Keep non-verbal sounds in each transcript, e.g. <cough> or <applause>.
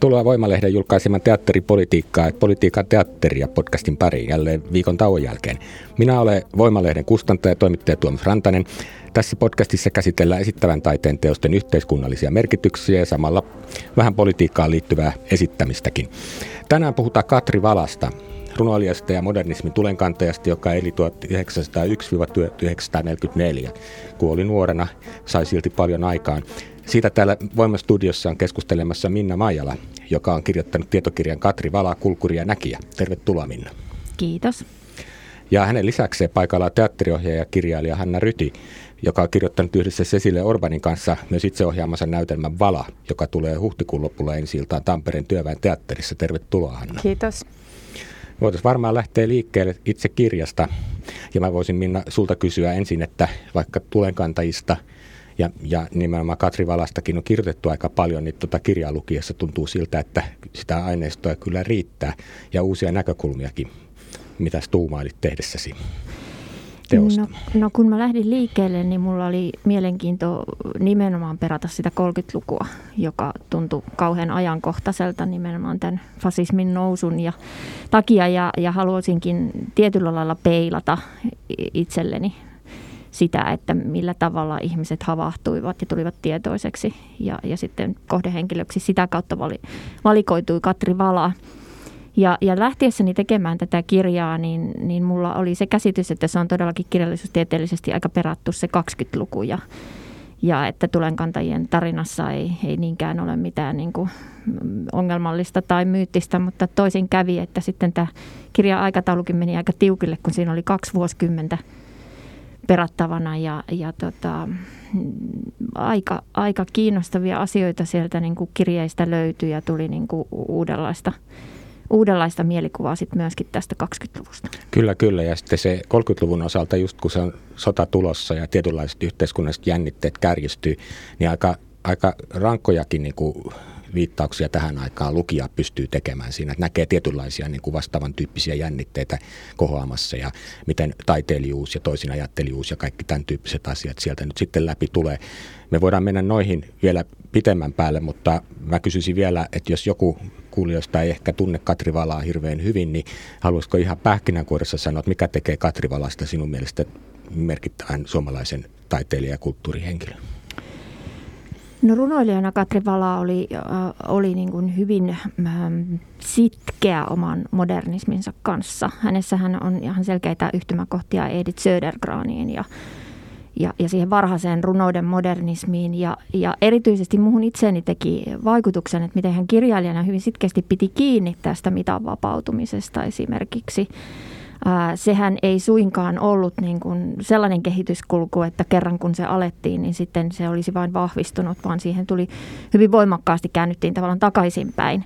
Tervetuloa Voimalehden julkaiseman teatteripolitiikkaa politiikan teatteria podcastin pariin jälleen viikon tauon jälkeen. Minä olen Voimalehden kustantaja ja toimittaja Tuomas Rantanen. Tässä podcastissa käsitellään esittävän taiteen teosten yhteiskunnallisia merkityksiä ja samalla vähän politiikkaan liittyvää esittämistäkin. Tänään puhutaan Katri Valasta, runoilijasta ja modernismin tulenkantajasta, joka eli 1901-1944. Kuoli nuorena, sai silti paljon aikaan. Siitä täällä Voimastudiossa on keskustelemassa Minna Maijala, joka on kirjoittanut tietokirjan Katri Vala, kulkuri ja näkijä. Tervetuloa Minna. Kiitos. Ja hänen lisäkseen paikalla on teatteriohjaaja ja kirjailija Hanna Ryti, joka on kirjoittanut yhdessä Cecile Orbanin kanssa myös itse ohjaamansa näytelmän Vala, joka tulee huhtikuun lopulla ensi iltaan Tampereen työväen teatterissa. Tervetuloa Hanna. Kiitos. Voitaisiin varmaan lähteä liikkeelle itse kirjasta. Ja mä voisin Minna sulta kysyä ensin, että vaikka tulenkantajista ja, ja nimenomaan Katri Valastakin on kirjoitettu aika paljon, niin tuota kirjaa lukiessa tuntuu siltä, että sitä aineistoa kyllä riittää ja uusia näkökulmiakin. Mitä tuumailit tehdessäsi? No, no kun mä lähdin liikkeelle, niin mulla oli mielenkiinto nimenomaan perata sitä 30-lukua, joka tuntui kauhean ajankohtaiselta nimenomaan tämän fasismin nousun ja takia. Ja, ja haluaisinkin tietyllä lailla peilata itselleni sitä, että millä tavalla ihmiset havahtuivat ja tulivat tietoiseksi. Ja, ja sitten kohdehenkilöksi sitä kautta vali, valikoitui Katri Vala. Ja, ja lähtiessäni tekemään tätä kirjaa, niin, niin mulla oli se käsitys, että se on todellakin kirjallisuustieteellisesti aika perattu se 20-luku ja, ja että tulenkantajien tarinassa ei, ei niinkään ole mitään niin kuin ongelmallista tai myyttistä, mutta toisin kävi, että sitten tämä kirja aikataulukin meni aika tiukille, kun siinä oli kaksi vuosikymmentä perattavana ja, ja tota, aika, aika kiinnostavia asioita sieltä niin kuin kirjeistä löytyi ja tuli niin kuin uudenlaista – uudenlaista mielikuvaa sitten myöskin tästä 20-luvusta. Kyllä, kyllä. Ja sitten se 30-luvun osalta, just kun se on sota tulossa ja tietynlaiset yhteiskunnalliset jännitteet kärjistyy, niin aika, aika rankkojakin niin kuin viittauksia tähän aikaan lukija pystyy tekemään siinä, että näkee tietynlaisia niin kuin vastaavan tyyppisiä jännitteitä kohoamassa ja miten taiteilijuus ja toisin ajattelijuus ja kaikki tämän tyyppiset asiat sieltä nyt sitten läpi tulee. Me voidaan mennä noihin vielä pitemmän päälle, mutta mä kysyisin vielä, että jos joku kuulijoista ei ehkä tunne Katri Valaa hirveän hyvin, niin haluaisiko ihan pähkinänkuoressa sanoa, että mikä tekee Katri Valasta sinun mielestä merkittävän suomalaisen taiteilijan ja kulttuurihenkilön? No runoilijana Katri Vala oli, äh, oli niin kuin hyvin äh, sitkeä oman modernisminsa kanssa. Hänessähän on ihan selkeitä yhtymäkohtia Edith Södergraniin ja, ja, ja siihen varhaiseen runouden modernismiin. Ja, ja erityisesti muuhun itseeni teki vaikutuksen, että miten hän kirjailijana hyvin sitkeästi piti kiinni tästä mitan vapautumisesta esimerkiksi sehän ei suinkaan ollut niin kuin sellainen kehityskulku, että kerran kun se alettiin, niin sitten se olisi vain vahvistunut, vaan siihen tuli hyvin voimakkaasti käännyttiin tavallaan takaisinpäin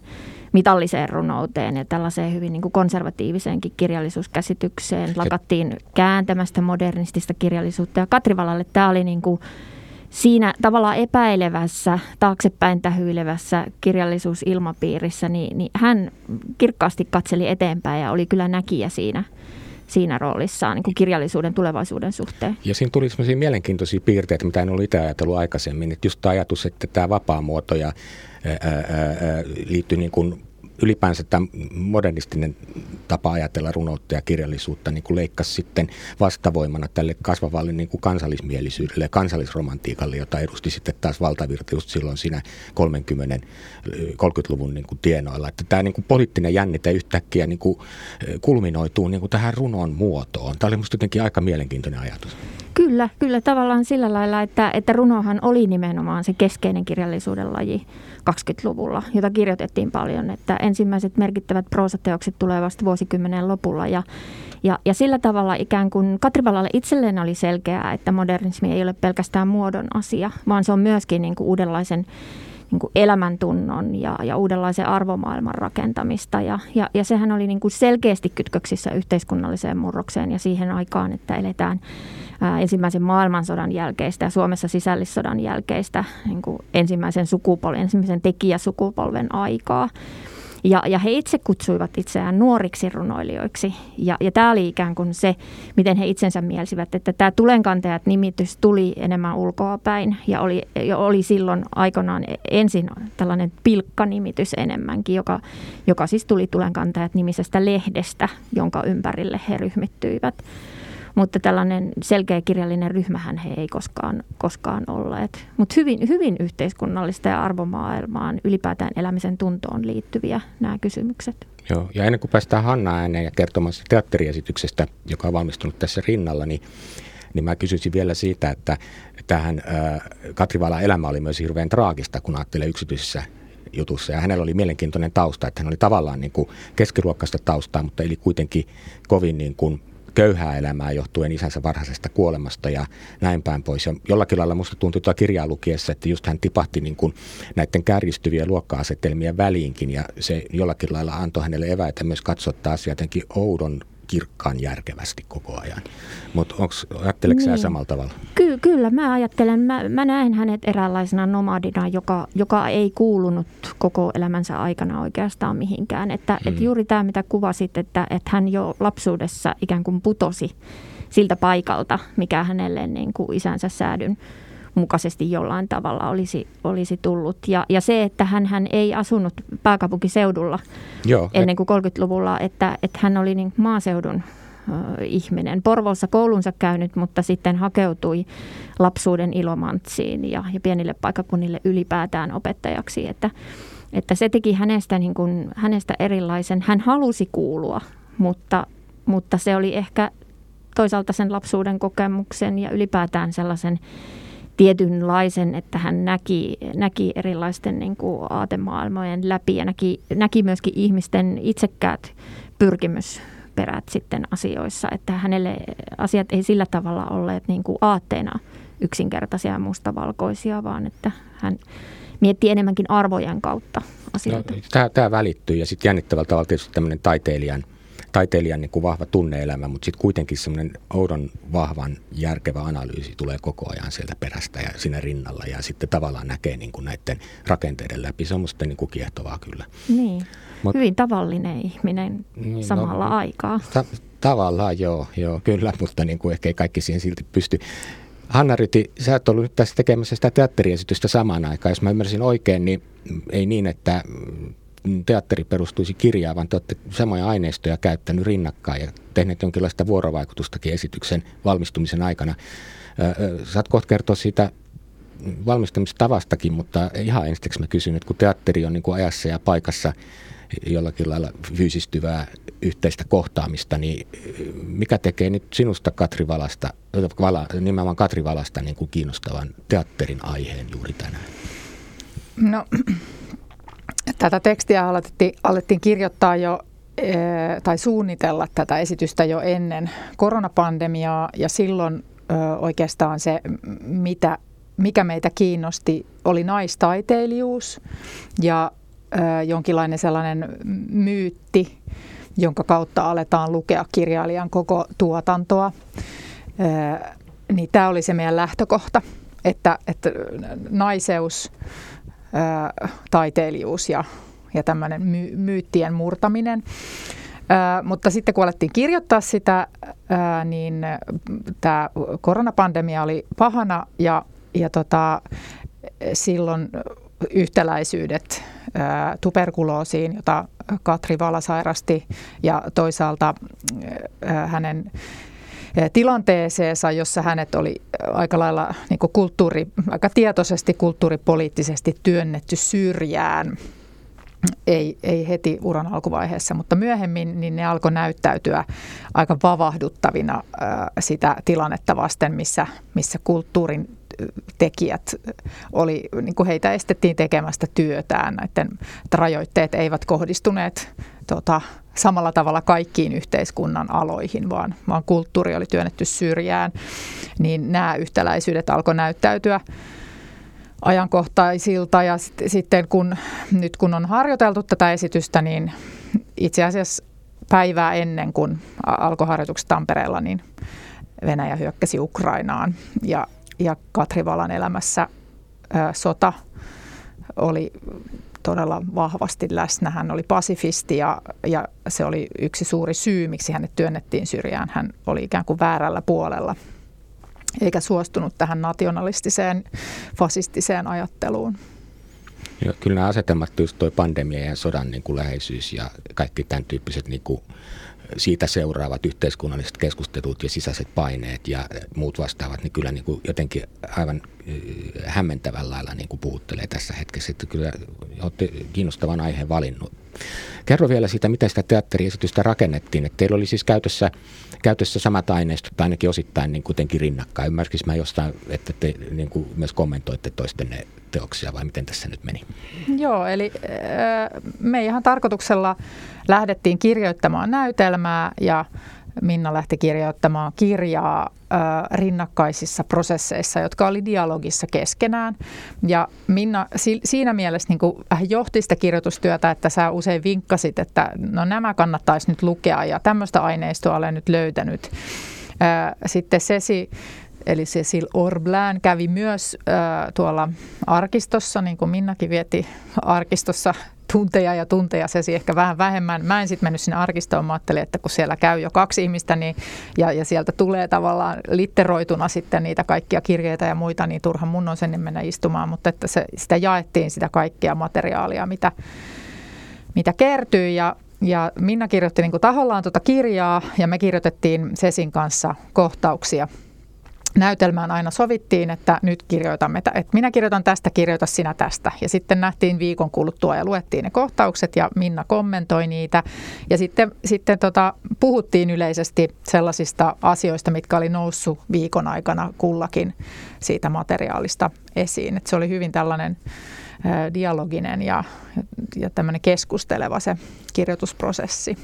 mitalliseen runouteen ja tällaiseen hyvin niin kuin konservatiiviseenkin kirjallisuuskäsitykseen. Lakattiin kääntämästä modernistista kirjallisuutta ja Katrivalalle tämä oli niin kuin siinä tavallaan epäilevässä, taaksepäin tähyilevässä kirjallisuusilmapiirissä, niin, niin hän kirkkaasti katseli eteenpäin ja oli kyllä näkijä siinä, siinä roolissaan niin kirjallisuuden tulevaisuuden suhteen. Ja siinä tuli sellaisia mielenkiintoisia piirteitä, mitä en ollut itse ajatellut aikaisemmin. Että just tämä ajatus, että tämä vapaamuoto ja liittyy niin kuin ylipäänsä tämä modernistinen tapa ajatella runoutta ja kirjallisuutta niin kuin leikkasi sitten vastavoimana tälle kasvavalle niin kuin kansallismielisyydelle ja kansallisromantiikalle, jota edusti sitten taas valtavirta just silloin siinä 30, 30-luvun niin kuin tienoilla. Että tämä niin kuin poliittinen jännite yhtäkkiä niin kuin kulminoituu niin kuin tähän runon muotoon. Tämä oli minusta jotenkin aika mielenkiintoinen ajatus. Kyllä, kyllä tavallaan sillä lailla, että, että runohan oli nimenomaan se keskeinen kirjallisuuden laji 20-luvulla, jota kirjoitettiin paljon. Että ensimmäiset merkittävät proosateokset tulee vasta vuosikymmenen lopulla ja, ja, ja sillä tavalla ikään kuin Katri Valalle itselleen oli selkeää, että modernismi ei ole pelkästään muodon asia, vaan se on myöskin niin kuin uudenlaisen niin kuin elämäntunnon ja, ja uudenlaisen arvomaailman rakentamista. Ja, ja, ja sehän oli niin kuin selkeästi kytköksissä yhteiskunnalliseen murrokseen ja siihen aikaan, että eletään ää, ensimmäisen maailmansodan jälkeistä ja Suomessa sisällissodan jälkeistä niin kuin ensimmäisen sukupolven, ensimmäisen tekijäsukupolven aikaa. Ja, ja he itse kutsuivat itseään nuoriksi runoilijoiksi. Ja, ja tämä oli ikään kuin se, miten he itsensä mielsivät, että tämä Tulenkantajat-nimitys tuli enemmän ulkoapäin ja oli, ja oli silloin aikanaan ensin tällainen pilkkanimitys enemmänkin, joka, joka siis tuli Tulenkantajat-nimisestä lehdestä, jonka ympärille he ryhmittyivät mutta tällainen selkeä kirjallinen ryhmähän he ei koskaan, koskaan olleet. Mutta hyvin, hyvin yhteiskunnallista ja arvomaailmaan, ylipäätään elämisen tuntoon liittyviä nämä kysymykset. Joo, ja ennen kuin päästään Hanna ääneen ja kertomaan teatteriesityksestä, joka on valmistunut tässä rinnalla, niin niin mä kysyisin vielä siitä, että tähän äh, Katri Valan elämä oli myös hirveän traagista, kun ajattelee yksityisessä jutussa. Ja hänellä oli mielenkiintoinen tausta, että hän oli tavallaan niin kuin keskiluokkaista taustaa, mutta eli kuitenkin kovin niin kuin köyhää elämää johtuen isänsä varhaisesta kuolemasta ja näin päin pois. Ja jollakin lailla musta tuntui tuota kirjaa lukiessa, että just hän tipahti niin kuin näiden kärjistyvien luokka-asetelmien väliinkin ja se jollakin lailla antoi hänelle eväitä myös katsottaa taas jotenkin oudon kirkkaan järkevästi koko ajan. Mutta ajatteleeko niin. samalla tavalla? Ky- kyllä, mä ajattelen. Mä, mä näen hänet eräänlaisena nomadina, joka, joka ei kuulunut koko elämänsä aikana oikeastaan mihinkään. Että, hmm. et juuri tämä, mitä kuvasit, että, että hän jo lapsuudessa ikään kuin putosi siltä paikalta, mikä hänelle niin kuin isänsä säädyn mukaisesti jollain tavalla olisi, olisi tullut. Ja, ja se, että hän, hän ei asunut pääkaupunkiseudulla Joo, ennen kuin 30-luvulla, että, että hän oli niin maaseudun ihminen. Porvoossa koulunsa käynyt, mutta sitten hakeutui lapsuuden ilomantsiin ja, ja pienille paikakunnille ylipäätään opettajaksi. Että, että se teki hänestä, niin kuin, hänestä erilaisen. Hän halusi kuulua, mutta, mutta se oli ehkä toisaalta sen lapsuuden kokemuksen ja ylipäätään sellaisen tietynlaisen, että hän näki, näki erilaisten niin kuin aatemaailmojen läpi ja näki, näki myöskin ihmisten itsekkäät pyrkimysperät sitten asioissa, että hänelle asiat ei sillä tavalla olleet niin kuin aatteena yksinkertaisia ja mustavalkoisia, vaan että hän miettii enemmänkin arvojen kautta asioita. No, tämä, tämä välittyy ja sitten jännittävällä tavalla tietysti tämmöinen taiteilijan – taiteilijan niin kuin vahva tunneelämä, mutta sitten kuitenkin semmoinen oudon vahvan järkevä analyysi tulee koko ajan sieltä perästä ja siinä rinnalla ja sitten tavallaan näkee niin kuin näiden rakenteiden läpi. Se on musta niin kuin kiehtovaa kyllä. Niin, Mut, hyvin tavallinen ihminen niin, no, samalla no, aikaa. Ta- tavallaan joo, joo, kyllä, mutta niin kuin ehkä ei kaikki siihen silti pysty. Hanna Ryti, sä et ollut nyt tässä tekemässä sitä teatteriesitystä samaan aikaan. Jos mä ymmärsin oikein, niin ei niin, että teatteri perustuisi kirjaan, vaan te olette samoja aineistoja käyttänyt rinnakkain ja tehneet jonkinlaista vuorovaikutustakin esityksen valmistumisen aikana. Saat kohta kertoa siitä valmistamistavastakin, mutta ihan ensiksi mä kysyn, että kun teatteri on niin kuin ajassa ja paikassa jollakin lailla fyysistyvää yhteistä kohtaamista, niin mikä tekee nyt sinusta Katri Valasta, Vala, nimenomaan Katri Valasta niin kuin kiinnostavan teatterin aiheen juuri tänään? No Tätä tekstiä alettiin, alettiin kirjoittaa jo eh, tai suunnitella tätä esitystä jo ennen koronapandemiaa ja silloin oikeastaan se, mitä, mikä meitä kiinnosti, oli naistaiteilijuus ja jonkinlainen sellainen myytti, jonka kautta aletaan lukea kirjailijan koko tuotantoa. Niin tämä oli se meidän lähtökohta, että, että naiseus taiteilijuus ja, ja tämmöinen my, myyttien murtaminen. Ää, mutta sitten kun alettiin kirjoittaa sitä, ää, niin tämä koronapandemia oli pahana ja, ja tota, silloin yhtäläisyydet ää, tuberkuloosiin, jota Katri Vala sairasti ja toisaalta ää, hänen tilanteeseensa, jossa hänet oli aika lailla niin kulttuuri, aika tietoisesti kulttuuripoliittisesti työnnetty syrjään. ei, ei heti uran alkuvaiheessa, mutta myöhemmin niin ne alkoi näyttäytyä aika vavahduttavina sitä tilannetta vasten, missä, missä kulttuurin tekijät oli, niin kuin heitä estettiin tekemästä työtään. Näiden, rajoitteet eivät kohdistuneet tota, samalla tavalla kaikkiin yhteiskunnan aloihin, vaan, vaan kulttuuri oli työnnetty syrjään. Niin nämä yhtäläisyydet alkoi näyttäytyä ajankohtaisilta ja sitten kun, nyt kun on harjoiteltu tätä esitystä, niin itse asiassa päivää ennen kuin alkoi harjoitukset Tampereella, niin Venäjä hyökkäsi Ukrainaan ja, ja Katri Valan elämässä ää, sota oli todella vahvasti läsnä. Hän oli pasifisti ja, ja se oli yksi suuri syy, miksi hänet työnnettiin syrjään. Hän oli ikään kuin väärällä puolella eikä suostunut tähän nationalistiseen, fasistiseen ajatteluun. Joo, kyllä nämä asetelmat, just tuo pandemia ja sodan niin kuin läheisyys ja kaikki tämän tyyppiset niin kuin siitä seuraavat yhteiskunnalliset keskustelut ja sisäiset paineet ja muut vastaavat, niin kyllä niin kuin jotenkin aivan hämmentävällä lailla niin kuin puhuttelee tässä hetkessä. Että kyllä olette kiinnostavan aiheen valinnut. Kerro vielä siitä, miten sitä teatteriesitystä rakennettiin. Että teillä oli siis käytössä, käytössä samat aineistot, ainakin osittain niin kuitenkin rinnakkain. Ymmärsikö mä jostain, että te niin kuin myös kommentoitte toistenne teoksia vai miten tässä nyt meni? Joo, eli me ihan tarkoituksella lähdettiin kirjoittamaan näytelmää ja Minna lähti kirjoittamaan kirjaa rinnakkaisissa prosesseissa, jotka oli dialogissa keskenään. Ja Minna si, siinä mielessä niin johti sitä kirjoitustyötä, että sä usein vinkkasit, että no nämä kannattaisi nyt lukea ja tämmöistä aineistoa olen nyt löytänyt. Sitten Sesi Eli Cecil Orblän kävi myös äh, tuolla arkistossa, niin kuin Minnakin vieti arkistossa tunteja ja tunteja, se ehkä vähän vähemmän. Mä en sitten mennyt sinne arkistoon, mä ajattelin, että kun siellä käy jo kaksi ihmistä niin, ja, ja sieltä tulee tavallaan litteroituna sitten niitä kaikkia kirjeitä ja muita, niin turha mun on sen mennä istumaan, mutta että se, sitä jaettiin sitä kaikkea materiaalia, mitä, mitä kertyi ja, ja Minna kirjoitti niin tahollaan tuota kirjaa ja me kirjoitettiin Sesin kanssa kohtauksia – näytelmään aina sovittiin, että nyt kirjoitamme, että minä kirjoitan tästä, kirjoita sinä tästä. Ja sitten nähtiin viikon kuluttua ja luettiin ne kohtaukset ja Minna kommentoi niitä. Ja sitten, sitten tota, puhuttiin yleisesti sellaisista asioista, mitkä oli noussut viikon aikana kullakin siitä materiaalista esiin. Et se oli hyvin tällainen dialoginen ja, ja tämmöinen keskusteleva se kirjoitusprosessi.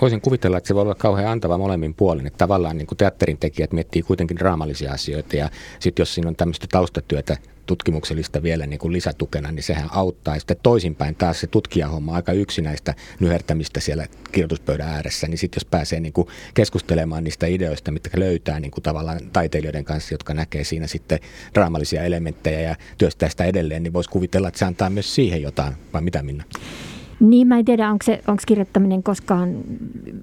Voisin kuvitella, että se voi olla kauhean antava molemmin puolin. Että tavallaan niin kuin teatterin tekijät miettii kuitenkin draamallisia asioita ja sitten jos siinä on tämmöistä taustatyötä tutkimuksellista vielä niin kuin lisätukena, niin sehän auttaa. Ja sitten toisinpäin taas se tutkijahomma aika yksinäistä nyhertämistä siellä kirjoituspöydän ääressä, niin sitten jos pääsee niin kuin keskustelemaan niistä ideoista, mitkä löytää niin kuin tavallaan taiteilijoiden kanssa, jotka näkee siinä sitten draamallisia elementtejä ja työstää sitä edelleen, niin voisi kuvitella, että se antaa myös siihen jotain, vai mitä Minna? Niin, mä en tiedä, onko, se, onko kirjoittaminen koskaan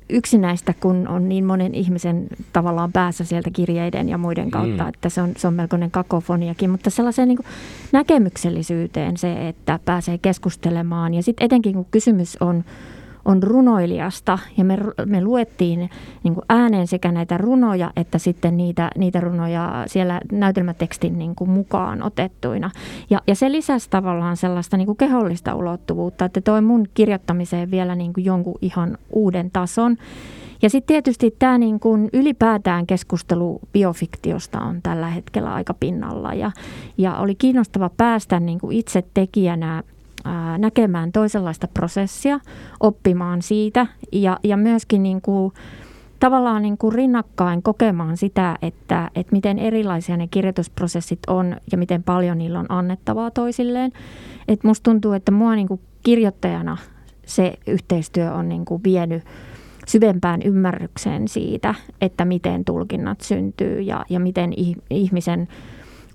yksinäistä, kun on niin monen ihmisen tavallaan päässä sieltä kirjeiden ja muiden kautta, mm. että se on, se on melkoinen kakofoniakin, mutta sellaiseen niin näkemyksellisyyteen se, että pääsee keskustelemaan ja sitten etenkin kun kysymys on on runoilijasta ja me, me luettiin niin kuin ääneen sekä näitä runoja että sitten niitä, niitä runoja siellä näytelmätekstin niin kuin mukaan otettuina. Ja, ja se lisäsi tavallaan sellaista niin kuin kehollista ulottuvuutta, että toi mun kirjoittamiseen vielä niin kuin jonkun ihan uuden tason. Ja sitten tietysti tämä niin ylipäätään keskustelu biofiktiosta on tällä hetkellä aika pinnalla ja, ja oli kiinnostava päästä niin kuin itse tekijänä näkemään toisenlaista prosessia, oppimaan siitä ja, ja myöskin niin kuin, tavallaan niin kuin rinnakkain kokemaan sitä, että, että miten erilaisia ne kirjoitusprosessit on ja miten paljon niillä on annettavaa toisilleen. Et musta tuntuu, että mua niin kuin kirjoittajana se yhteistyö on niin kuin vienyt syvempään ymmärrykseen siitä, että miten tulkinnat syntyy ja, ja miten ihmisen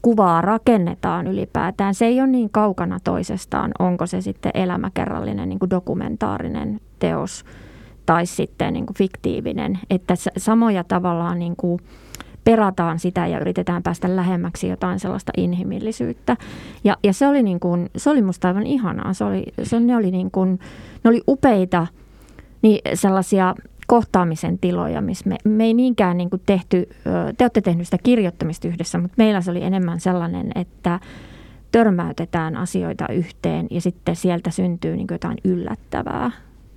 kuvaa rakennetaan ylipäätään. Se ei ole niin kaukana toisestaan, onko se sitten elämäkerrallinen niin kuin dokumentaarinen teos tai sitten niin kuin fiktiivinen. Että samoja tavallaan niin kuin perataan sitä ja yritetään päästä lähemmäksi jotain sellaista inhimillisyyttä. Ja, ja se oli, niin kuin, se oli musta aivan ihanaa. Se oli, se, ne, oli niin kuin, ne oli upeita niin sellaisia kohtaamisen tiloja, missä me, me ei niinkään niin kuin tehty, te olette tehnyt sitä kirjoittamista yhdessä, mutta meillä se oli enemmän sellainen, että törmäytetään asioita yhteen ja sitten sieltä syntyy niin jotain yllättävää.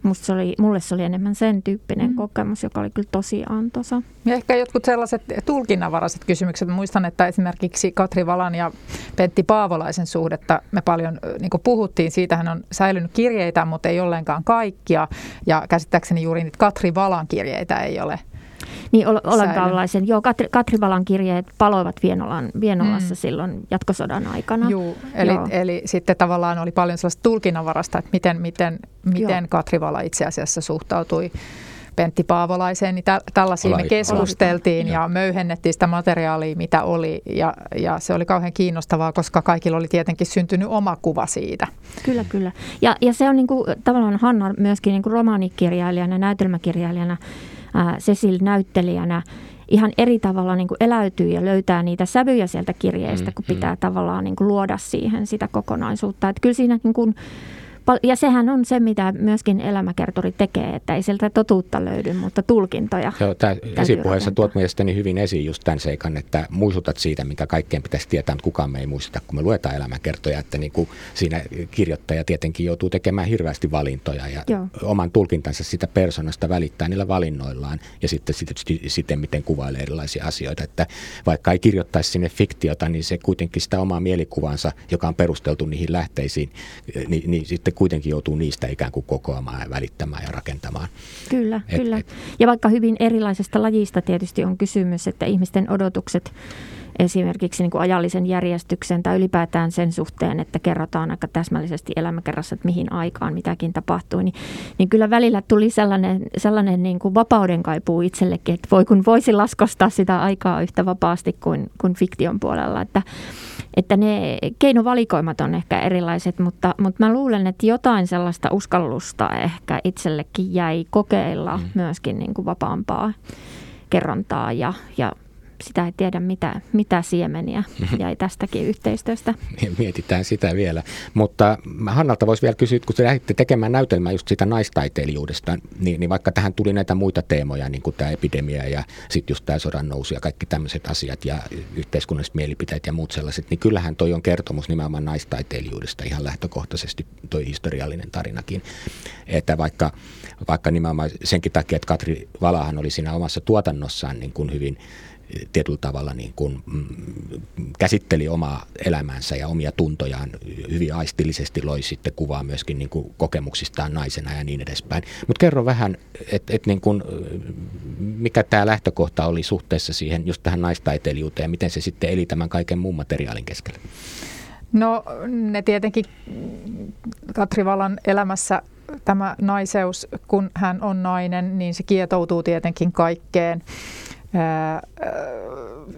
Musta se oli, mulle se oli enemmän sen tyyppinen mm. kokemus, joka oli kyllä tosi antoisa. Ja ehkä jotkut sellaiset tulkinnanvaraiset kysymykset. Muistan, että esimerkiksi Katri Valan ja Pentti Paavolaisen suhdetta me paljon niin puhuttiin. Siitähän on säilynyt kirjeitä, mutta ei ollenkaan kaikkia. Ja käsittääkseni juuri niitä Katri Valan kirjeitä ei ole niin Olenkaulaisen, joo, Katri, Katrivalan kirjeet paloivat Vienolan, Vienolassa mm. silloin jatkosodan aikana. Joo, eli, joo. eli sitten tavallaan oli paljon sellaista tulkinnanvarasta, että miten, miten, miten Katrivala itse asiassa suhtautui Pentti Paavolaiseen, niin tä, tällaisia me keskusteltiin ja möyhennettiin sitä materiaalia, mitä oli. Ja, ja se oli kauhean kiinnostavaa, koska kaikilla oli tietenkin syntynyt oma kuva siitä. Kyllä, kyllä. Ja, ja se on niin kuin, tavallaan Hanna myöskin niin kuin romaanikirjailijana, näytelmäkirjailijana Cecil näyttelijänä ihan eri tavalla niin kuin eläytyy ja löytää niitä sävyjä sieltä kirjeestä, kun mm, pitää mm. tavallaan niin kuin luoda siihen sitä kokonaisuutta. Että kyllä siinä niin kuin, ja sehän on se, mitä myöskin elämäkertori tekee, että ei sieltä totuutta löydy, mutta tulkintoja. Joo, tämä esipuheessa tuot mielestäni hyvin esiin just tämän seikan, että muistutat siitä, mikä kaikkeen pitäisi tietää, mutta kukaan me ei muisteta, kun me luetaan elämäkertoja, että niin kuin siinä kirjoittaja tietenkin joutuu tekemään hirveästi valintoja ja Joo. oman tulkintansa sitä persoonasta välittää niillä valinnoillaan ja sitten sitten miten kuvailee erilaisia asioita, että vaikka ei kirjoittaisi sinne fiktiota, niin se kuitenkin sitä omaa mielikuvansa, joka on perusteltu niihin lähteisiin, niin, niin sitten sitten kuitenkin joutuu niistä ikään kuin kokoamaan ja välittämään ja rakentamaan. Kyllä, et, kyllä. Et, ja vaikka hyvin erilaisesta lajista tietysti on kysymys, että ihmisten odotukset esimerkiksi niin kuin ajallisen järjestyksen tai ylipäätään sen suhteen, että kerrotaan aika täsmällisesti elämäkerrassa, että mihin aikaan mitäkin tapahtui, niin, niin kyllä välillä tuli sellainen, sellainen niin kuin vapauden kaipuu itsellekin, että voi kun voisi laskostaa sitä aikaa yhtä vapaasti kuin, kuin fiktion puolella, että, että ne keinovalikoimat on ehkä erilaiset, mutta, mutta mä luulen, että jotain sellaista uskallusta ehkä itsellekin jäi kokeilla mm. myöskin niin kuin vapaampaa kerrontaa ja, ja sitä ei tiedä, mitä, mitä siemeniä jäi tästäkin yhteistyöstä. Mietitään sitä vielä. Mutta Hannalta voisi vielä kysyä, kun te lähditte tekemään näytelmää just sitä naistaiteilijuudesta, niin, niin vaikka tähän tuli näitä muita teemoja, niin kuin tämä epidemia ja sitten just tämä sodan nousu ja kaikki tämmöiset asiat ja yhteiskunnalliset mielipiteet ja muut sellaiset, niin kyllähän toi on kertomus nimenomaan naistaiteilijuudesta ihan lähtökohtaisesti, toi historiallinen tarinakin. Että vaikka, vaikka nimenomaan senkin takia, että Katri Valahan oli siinä omassa tuotannossaan niin kuin hyvin tietyllä tavalla niin kuin, mm, käsitteli omaa elämänsä ja omia tuntojaan hyvin aistillisesti, loi sitten kuvaa myöskin niin kuin kokemuksistaan naisena ja niin edespäin. Mutta kerro vähän, että et niin mikä tämä lähtökohta oli suhteessa siihen just tähän naistaiteilijuuteen ja miten se sitten eli tämän kaiken muun materiaalin keskellä? No ne tietenkin Katri Valan elämässä tämä naiseus, kun hän on nainen, niin se kietoutuu tietenkin kaikkeen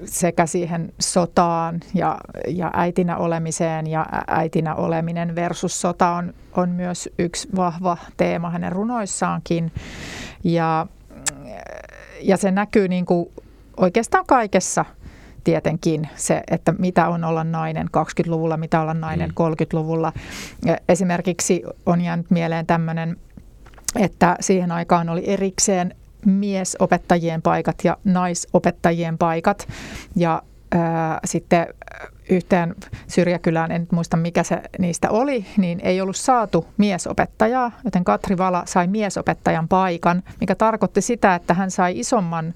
sekä siihen sotaan ja, ja äitinä olemiseen ja äitinä oleminen versus sota on, on myös yksi vahva teema hänen runoissaankin. Ja, ja se näkyy niin kuin oikeastaan kaikessa tietenkin se, että mitä on olla nainen 20-luvulla, mitä olla nainen mm. 30-luvulla. Esimerkiksi on jäänyt mieleen tämmöinen, että siihen aikaan oli erikseen miesopettajien paikat ja naisopettajien paikat. Ja ää, sitten yhteen syrjäkylään, en muista mikä se niistä oli, niin ei ollut saatu miesopettajaa, joten Katri Vala sai miesopettajan paikan, mikä tarkoitti sitä, että hän sai isomman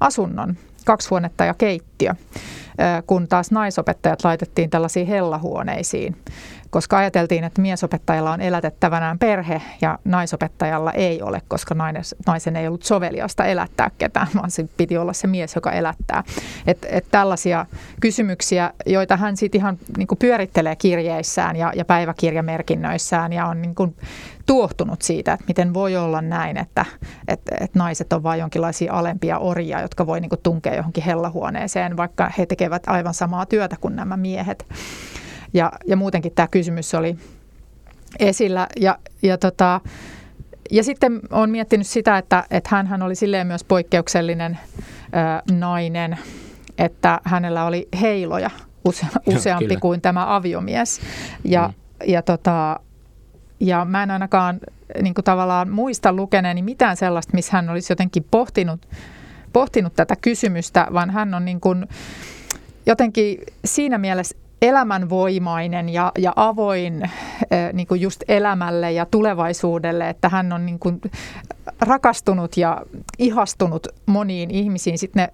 asunnon, kaksi huonetta ja keittiö, kun taas naisopettajat laitettiin tällaisiin hellahuoneisiin koska ajateltiin, että miesopettajalla on elätettävänään perhe ja naisopettajalla ei ole, koska naisen ei ollut soveliasta elättää ketään, vaan se piti olla se mies, joka elättää. Et, et tällaisia kysymyksiä, joita hän sitten ihan niin pyörittelee kirjeissään ja, ja päiväkirjamerkinnöissään ja on niin kuin tuohtunut siitä, että miten voi olla näin, että, että, että naiset on vain jonkinlaisia alempia orjia, jotka voi niin kuin tunkea johonkin hellahuoneeseen, vaikka he tekevät aivan samaa työtä kuin nämä miehet. Ja, ja muutenkin tämä kysymys oli esillä. Ja, ja, tota, ja sitten olen miettinyt sitä, että, että hän oli silleen myös poikkeuksellinen ö, nainen, että hänellä oli heiloja use, useampi Joo, kuin tämä aviomies. Ja, mm. ja, tota, ja mä en ainakaan niin kuin tavallaan muista lukeneeni mitään sellaista, missä hän olisi jotenkin pohtinut, pohtinut tätä kysymystä, vaan hän on niin kuin jotenkin siinä mielessä elämänvoimainen ja, ja avoin niin kuin just elämälle ja tulevaisuudelle, että hän on niin kuin rakastunut ja ihastunut moniin ihmisiin. Sitten ne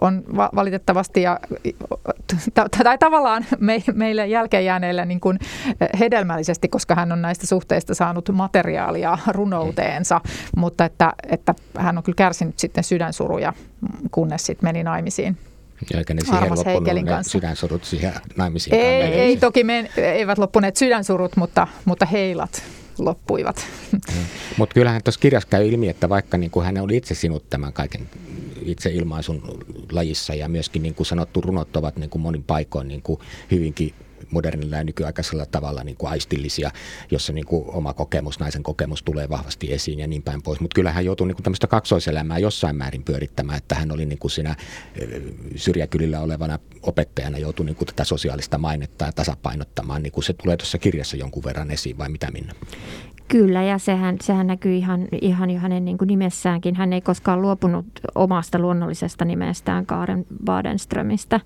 on valitettavasti ja, tai tavallaan me, meille jälkeenjääneille niin kuin hedelmällisesti, koska hän on näistä suhteista saanut materiaalia runouteensa, mutta että, että hän on kyllä kärsinyt sitten sydänsuruja, kunnes sitten meni naimisiin. Eikä ne siihen Armas loppunut ne kanssa. sydänsurut siihen naimisiin. Ei, ei toki me eivät loppuneet sydänsurut, mutta, mutta heilat loppuivat. Mutta kyllähän tuossa kirjassa käy ilmi, että vaikka niin kuin hän oli itse sinut tämän kaiken itse ilmaisun lajissa ja myöskin niin kuin sanottu runot ovat niin kuin monin paikoin niin kuin hyvinkin modernilla ja nykyaikaisella tavalla niin kuin aistillisia, jossa niin kuin oma kokemus, naisen kokemus tulee vahvasti esiin ja niin päin pois. Mutta kyllä hän joutui niin kuin tämmöistä kaksoiselämää jossain määrin pyörittämään, että hän oli niin kuin siinä syrjäkylillä olevana opettajana joutui niin kuin tätä sosiaalista mainetta ja tasapainottamaan. Niin kuin se tulee tuossa kirjassa jonkun verran esiin vai mitä Minna? Kyllä, ja sehän, sehän näkyy ihan, ihan jo hänen niin kuin nimessäänkin. Hän ei koskaan luopunut omasta luonnollisesta nimestään Kaaren Badenströmistä.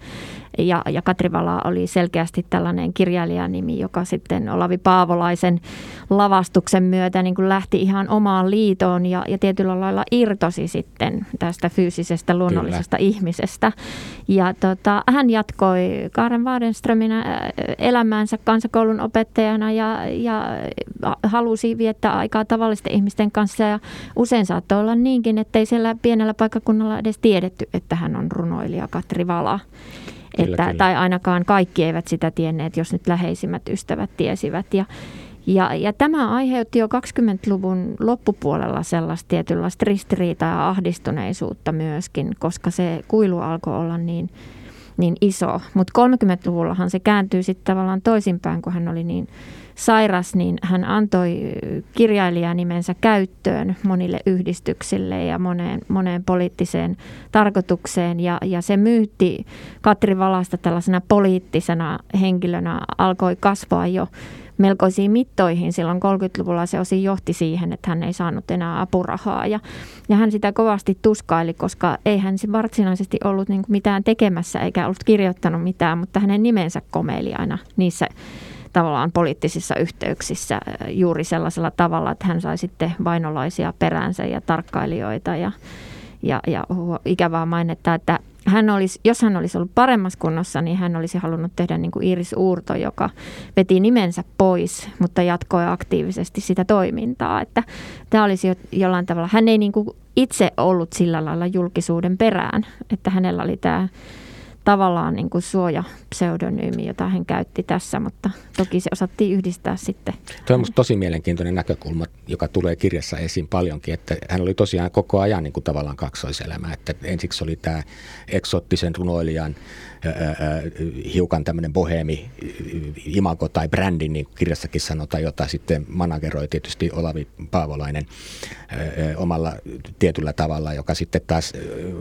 Ja, ja Katri Vala oli selkeästi tällainen kirjailijanimi, joka sitten Olavi Paavolaisen lavastuksen myötä niin kuin lähti ihan omaan liitoon ja, ja tietyllä lailla irtosi sitten tästä fyysisestä luonnollisesta Kyllä. ihmisestä. Ja tota, hän jatkoi Kaaren Badenströminä elämäänsä kansakoulun opettajana ja, ja halusi viettää aikaa tavallisten ihmisten kanssa ja usein saattoi olla niinkin, että ei siellä pienellä paikkakunnalla edes tiedetty, että hän on runoilija Katri Vala. Kyllä, että, kyllä. Tai ainakaan kaikki eivät sitä tienneet, jos nyt läheisimmät ystävät tiesivät. Ja, ja, ja tämä aiheutti jo 20-luvun loppupuolella sellaista tietynlaista ristiriitaa ja ahdistuneisuutta myöskin, koska se kuilu alkoi olla niin, niin iso. Mutta 30-luvullahan se kääntyy sitten tavallaan toisinpäin, kun hän oli niin sairas, niin hän antoi kirjailijanimensä käyttöön monille yhdistyksille ja moneen, moneen poliittiseen tarkoitukseen. Ja, ja se myytti Katri Valasta tällaisena poliittisena henkilönä alkoi kasvaa jo melkoisiin mittoihin. Silloin 30-luvulla se osin johti siihen, että hän ei saanut enää apurahaa. Ja, ja hän sitä kovasti tuskaili, koska ei hän varsinaisesti ollut niin mitään tekemässä eikä ollut kirjoittanut mitään, mutta hänen nimensä komeili aina niissä tavallaan poliittisissa yhteyksissä juuri sellaisella tavalla, että hän sai sitten vainolaisia peränsä ja tarkkailijoita ja, ja, ja ikävää mainetta, että hän olisi, jos hän olisi ollut paremmassa kunnossa, niin hän olisi halunnut tehdä niin kuin Iris Uurto, joka veti nimensä pois, mutta jatkoi aktiivisesti sitä toimintaa. Että tämä olisi jo, jollain tavalla, hän ei niin kuin itse ollut sillä lailla julkisuuden perään, että hänellä oli tämä tavallaan niin kuin suoja-pseudonyymi, jota hän käytti tässä, mutta toki se osattiin yhdistää sitten. Tuo on tosi mielenkiintoinen näkökulma, joka tulee kirjassa esiin paljonkin, että hän oli tosiaan koko ajan niin kuin tavallaan kaksoiselämä, että ensiksi oli tämä eksoottisen runoilijan hiukan tämmöinen bohemi imago tai brändi, niin kuin kirjassakin sanotaan, jota sitten manageroi tietysti Olavi Paavolainen omalla tietyllä tavalla, joka sitten taas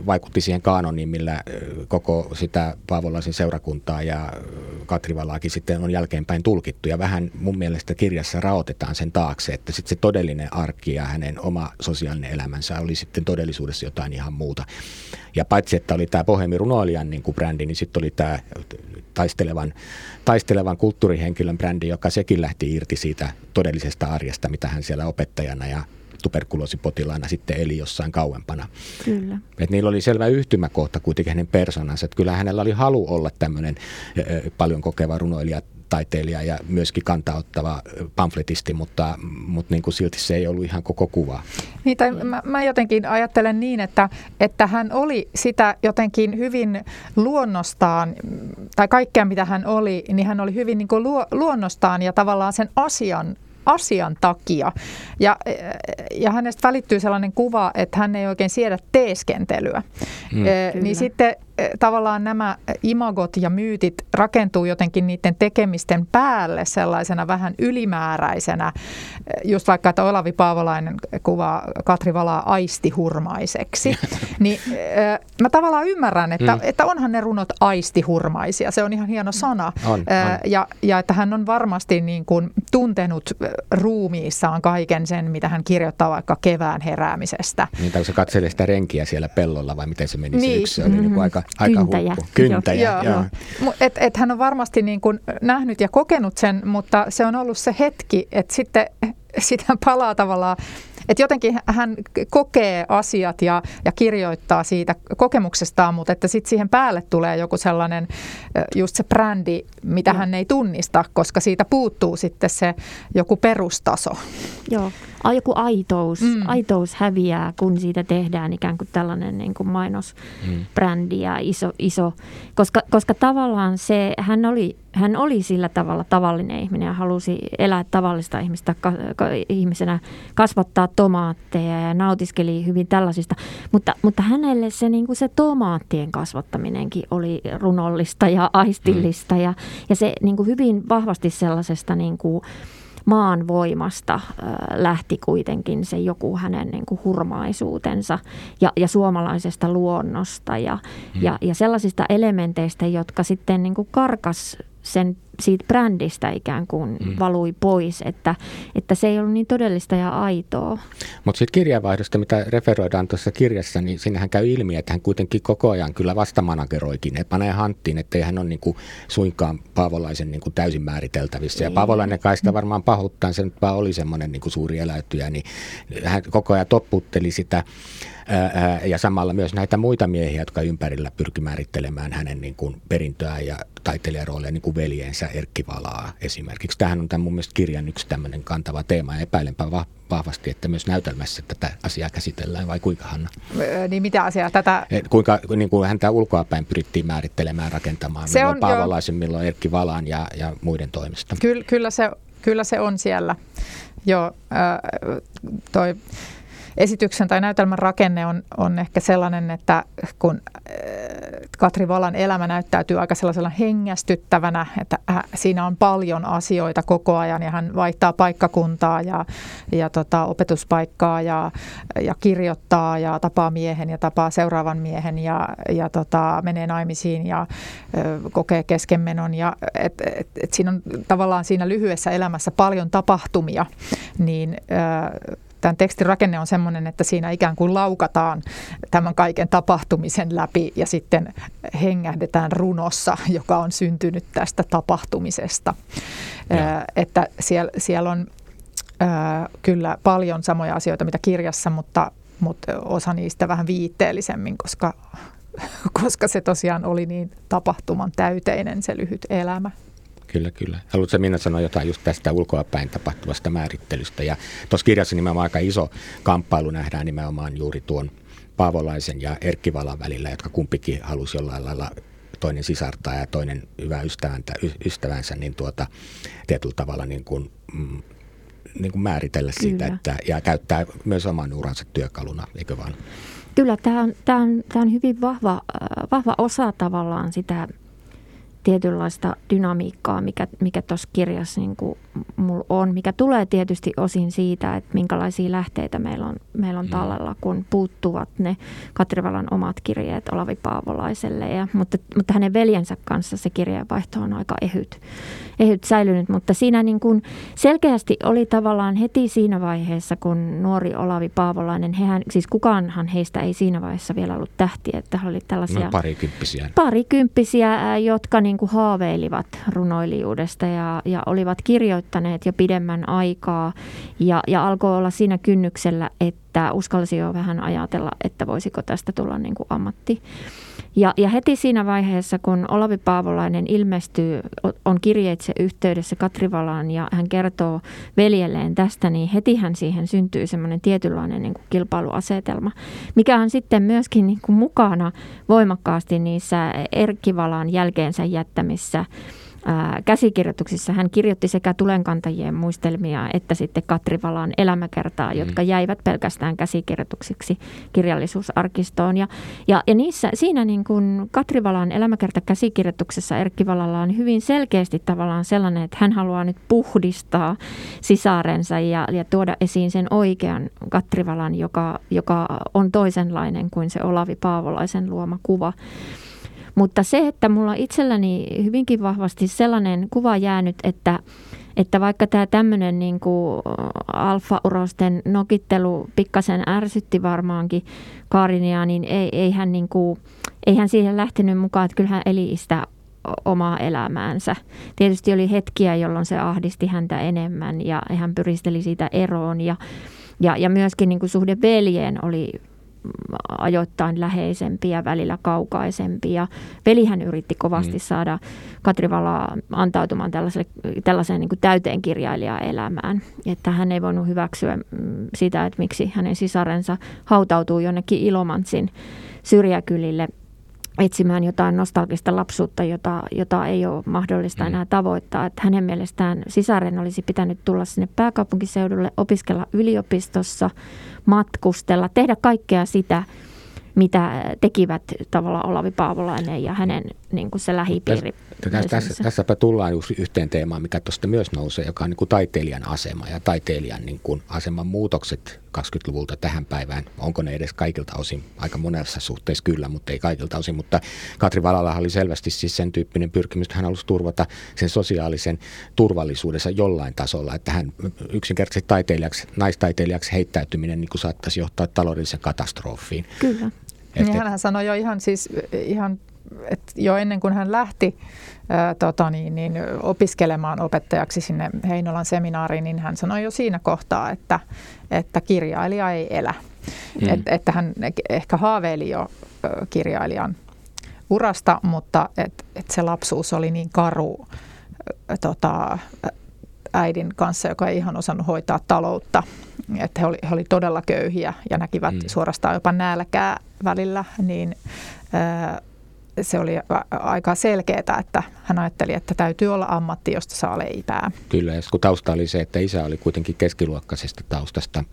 vaikutti siihen kaanoniin, millä koko sitä Paavolaisen seurakuntaa ja Katrivalaakin sitten on jälkeenpäin tulkittu. Ja vähän mun mielestä kirjassa raotetaan sen taakse, että sitten se todellinen arki ja hänen oma sosiaalinen elämänsä oli sitten todellisuudessa jotain ihan muuta. Ja paitsi, että oli tämä Bohemi runoilijan niin kuin brändi, niin sitten oli tämä taistelevan, taistelevan kulttuurihenkilön brändi, joka sekin lähti irti siitä todellisesta arjesta, mitä hän siellä opettajana ja tuberkuloosipotilaana sitten eli jossain kauempana. Kyllä. Et niillä oli selvä yhtymäkohta kuitenkin hänen persoonansa. Että kyllä hänellä oli halu olla tämmöinen paljon kokeva runoilija taiteilija ja myöskin kantaottava pamfletisti, mutta, mutta niin kuin silti se ei ollut ihan koko kuva. Niin, tai mä, mä jotenkin ajattelen niin, että, että hän oli sitä jotenkin hyvin luonnostaan, tai kaikkea mitä hän oli, niin hän oli hyvin niin kuin luonnostaan ja tavallaan sen asian asian takia. Ja, ja hänestä välittyy sellainen kuva, että hän ei oikein siedä teeskentelyä. Mm. E, niin sitten tavallaan nämä imagot ja myytit rakentuu jotenkin niiden tekemisten päälle sellaisena vähän ylimääräisenä. Just vaikka, että Olavi Paavolainen kuvaa Katri Valaa aistihurmaiseksi. <laughs> niin mä tavallaan ymmärrän, että, mm. että onhan ne runot aistihurmaisia. Se on ihan hieno sana. On, on. Ja, ja että hän on varmasti niin kuin tuntenut ruumiissaan kaiken sen, mitä hän kirjoittaa vaikka kevään heräämisestä. Niin, tai se katselee sitä renkiä siellä pellolla vai miten se meni niin. se yksi, se oli niin kuin aika Aika kyntäjä. Huppu. Kyntäjä, joo. joo. joo. Et, et hän on varmasti niin kuin nähnyt ja kokenut sen, mutta se on ollut se hetki, että sitten <laughs> sitä palaa tavallaan että jotenkin hän kokee asiat ja, ja kirjoittaa siitä kokemuksestaan, mutta että sitten siihen päälle tulee joku sellainen just se brändi, mitä hän ei tunnista, koska siitä puuttuu sitten se joku perustaso. Joo, joku aitous, mm. aitous häviää, kun siitä tehdään ikään kuin tällainen niin kuin mainosbrändi ja iso, iso koska, koska tavallaan se, hän oli, hän oli sillä tavalla tavallinen ihminen ja halusi elää tavallista ihmistä, ka, ka, ihmisenä, kasvattaa tomaatteja ja nautiskeli hyvin tällaisista. Mutta, mutta hänelle se, niin kuin se tomaattien kasvattaminenkin oli runollista ja aistillista mm. ja, ja se niin kuin hyvin vahvasti sellaisesta niin kuin, maan voimasta lähti kuitenkin se joku hänen niin kuin hurmaisuutensa ja, ja suomalaisesta luonnosta ja, mm. ja, ja sellaisista elementeistä, jotka sitten niin kuin karkas sen siitä brändistä ikään kuin mm. valui pois, että, että se ei ollut niin todellista ja aitoa. Mutta sitten kirjavaihdosta, mitä referoidaan tuossa kirjassa, niin sinnehän käy ilmi, että hän kuitenkin koko ajan kyllä vastamanageroikin, että panee hanttiin, että hän ole niin kuin suinkaan Paavolaisen niin kuin täysin määriteltävissä. Ja niin. Paavolainen kai sitä varmaan pahoittaa, se nyt vaan oli semmoinen niin kuin suuri eläytyjä, niin hän koko ajan topputteli sitä ja samalla myös näitä muita miehiä, jotka ympärillä pyrki määrittelemään hänen niin kuin perintöään ja taiteilijaroolia, niin kuin veljensä Erkki Valaa esimerkiksi. Tähän on tämän mun mielestä kirjan yksi tämmöinen kantava teema ja epäilenpä vahvasti, että myös näytelmässä tätä asiaa käsitellään vai kuinka Hanna? Niin mitä asiaa tätä? Et kuinka niin kuin häntä ulkoapäin pyrittiin määrittelemään, rakentamaan, se milloin on, Paavolaisen, jo. milloin Erkki Valaan ja, ja muiden toimesta. Kyllä, kyllä, se, kyllä se on siellä. Joo, äh, toi esityksen tai näytelmän rakenne on, on ehkä sellainen, että kun äh, Katri Valan elämä näyttäytyy aika sellaisella hengästyttävänä, että siinä on paljon asioita koko ajan ja hän vaihtaa paikkakuntaa ja, ja tota, opetuspaikkaa ja, ja kirjoittaa ja tapaa miehen ja tapaa seuraavan miehen ja, ja tota, menee naimisiin ja kokee keskenmenon. Ja, et, et, et siinä on tavallaan siinä lyhyessä elämässä paljon tapahtumia, niin ö, tämän tekstin rakenne on sellainen, että siinä ikään kuin laukataan tämän kaiken tapahtumisen läpi ja sitten hengähdetään runossa, joka on syntynyt tästä tapahtumisesta. Ja. Että siellä, siellä on kyllä paljon samoja asioita, mitä kirjassa, mutta, mutta osa niistä vähän viitteellisemmin, koska, koska se tosiaan oli niin tapahtuman täyteinen se lyhyt elämä. Kyllä, kyllä. Haluatko Minna sanoa jotain just tästä ulkoapäin tapahtuvasta määrittelystä? Ja tuossa kirjassa nimenomaan aika iso kamppailu nähdään nimenomaan juuri tuon Paavolaisen ja Erkki Valan välillä, jotka kumpikin halusi jollain lailla toinen sisartaa ja toinen hyvä ystävänsä, ystävänsä niin tuota, tietyllä tavalla niin kuin, mm, niin kuin määritellä Kyllä. siitä että, ja käyttää myös oman uransa työkaluna, eikö vaan? Kyllä, tämä on, tämä on, tämä on hyvin vahva, äh, vahva osa tavallaan sitä tietynlaista dynamiikkaa, mikä, mikä tuossa kirjassa niin mulla on, mikä tulee tietysti osin siitä, että minkälaisia lähteitä meillä on, meillä on mm. tallella, kun puuttuvat ne Katrivalan omat kirjeet Olavi Paavolaiselle. Ja, mutta, mutta hänen veljensä kanssa se kirjeenvaihto on aika ehyt, ehyt säilynyt, mutta siinä niin kuin selkeästi oli tavallaan heti siinä vaiheessa, kun nuori Olavi Paavolainen, hehän, siis kukaanhan heistä ei siinä vaiheessa vielä ollut tähti, että he oli tällaisia no, parikymppisiä. parikymppisiä, jotka niin kuin haaveilivat runoilijuudesta ja, ja olivat kirjoittaneet jo pidemmän aikaa ja, ja alkoi olla siinä kynnyksellä, että uskalsi jo vähän ajatella, että voisiko tästä tulla niin kuin ammatti. Ja, ja heti siinä vaiheessa, kun Olavi Paavolainen ilmestyy, on kirjeitse yhteydessä Katrivalaan ja hän kertoo veljelleen tästä, niin heti hän siihen syntyy semmoinen tietynlainen niin kuin kilpailuasetelma, mikä on sitten myöskin niin kuin mukana voimakkaasti niissä Erkkivalan jälkeensä jättämissä käsikirjoituksissa hän kirjoitti sekä tulenkantajien muistelmia että sitten Katrivalan elämäkertaa, mm. jotka jäivät pelkästään käsikirjoituksiksi kirjallisuusarkistoon. Ja, ja, ja niissä, siinä niin kuin Katrivalan elämäkerta käsikirjoituksessa Erkki Valalla on hyvin selkeästi tavallaan sellainen, että hän haluaa nyt puhdistaa sisarensa ja, ja tuoda esiin sen oikean Katrivalan, joka, joka on toisenlainen kuin se Olavi Paavolaisen luoma kuva. Mutta se, että mulla itselläni hyvinkin vahvasti sellainen kuva jäänyt, että että vaikka tämä tämmöinen niin alfa-urosten nokittelu pikkasen ärsytti varmaankin Karinia, niin ei, ei, hän niin kuin, ei hän siihen lähtenyt mukaan, että kyllä hän eli sitä omaa elämäänsä. Tietysti oli hetkiä, jolloin se ahdisti häntä enemmän ja hän pyristeli siitä eroon ja, ja, ja myöskin niin kuin suhde veljeen oli ajoittain läheisempiä, välillä kaukaisempia. Velihän yritti kovasti mm. saada Katri Valaa antautumaan tällaiseen niin kuin täyteen kirjailijaelämään. Että hän ei voinut hyväksyä mm, sitä, että miksi hänen sisarensa hautautuu jonnekin Ilomantsin syrjäkylille etsimään jotain nostalgista lapsuutta, jota, jota ei ole mahdollista mm. enää tavoittaa. Että hänen mielestään sisaren olisi pitänyt tulla sinne pääkaupunkiseudulle, opiskella yliopistossa, matkustella, tehdä kaikkea sitä, mitä tekivät tavallaan Olavi Paavolainen ja hänen niin kuin se lähipiiri. Tässä, tässä, tässäpä tullaan just yhteen teemaan, mikä tuosta myös nousee, joka on niin kuin taiteilijan asema ja taiteilijan niin kuin aseman muutokset 20-luvulta tähän päivään. Onko ne edes kaikilta osin? Aika monessa suhteessa kyllä, mutta ei kaikilta osin. Mutta Katri Valalla oli selvästi siis sen tyyppinen pyrkimys, että hän halusi turvata sen sosiaalisen turvallisuudensa jollain tasolla. Että hän yksinkertaisesti taiteilijaksi, naistaiteilijaksi heittäytyminen niin kuin saattaisi johtaa taloudelliseen katastrofiin. Kyllä. Niin hän sanoi jo ihan siis ihan että jo ennen kuin hän lähti ää, tota niin, niin, opiskelemaan opettajaksi sinne Heinolan seminaariin, niin hän sanoi jo siinä kohtaa, että, että kirjailija ei elä. Mm. Et, että hän ehkä haaveili jo kirjailijan urasta, mutta et, et se lapsuus oli niin karu tota, äidin kanssa, joka ei ihan osannut hoitaa taloutta. Että he oli, he oli todella köyhiä ja näkivät mm. suorastaan jopa nälkää välillä, niin se oli aika selkeää, että hän ajatteli, että täytyy olla ammatti, josta saa leipää. Kyllä, ja kun tausta oli se, että isä oli kuitenkin keskiluokkaisesta taustasta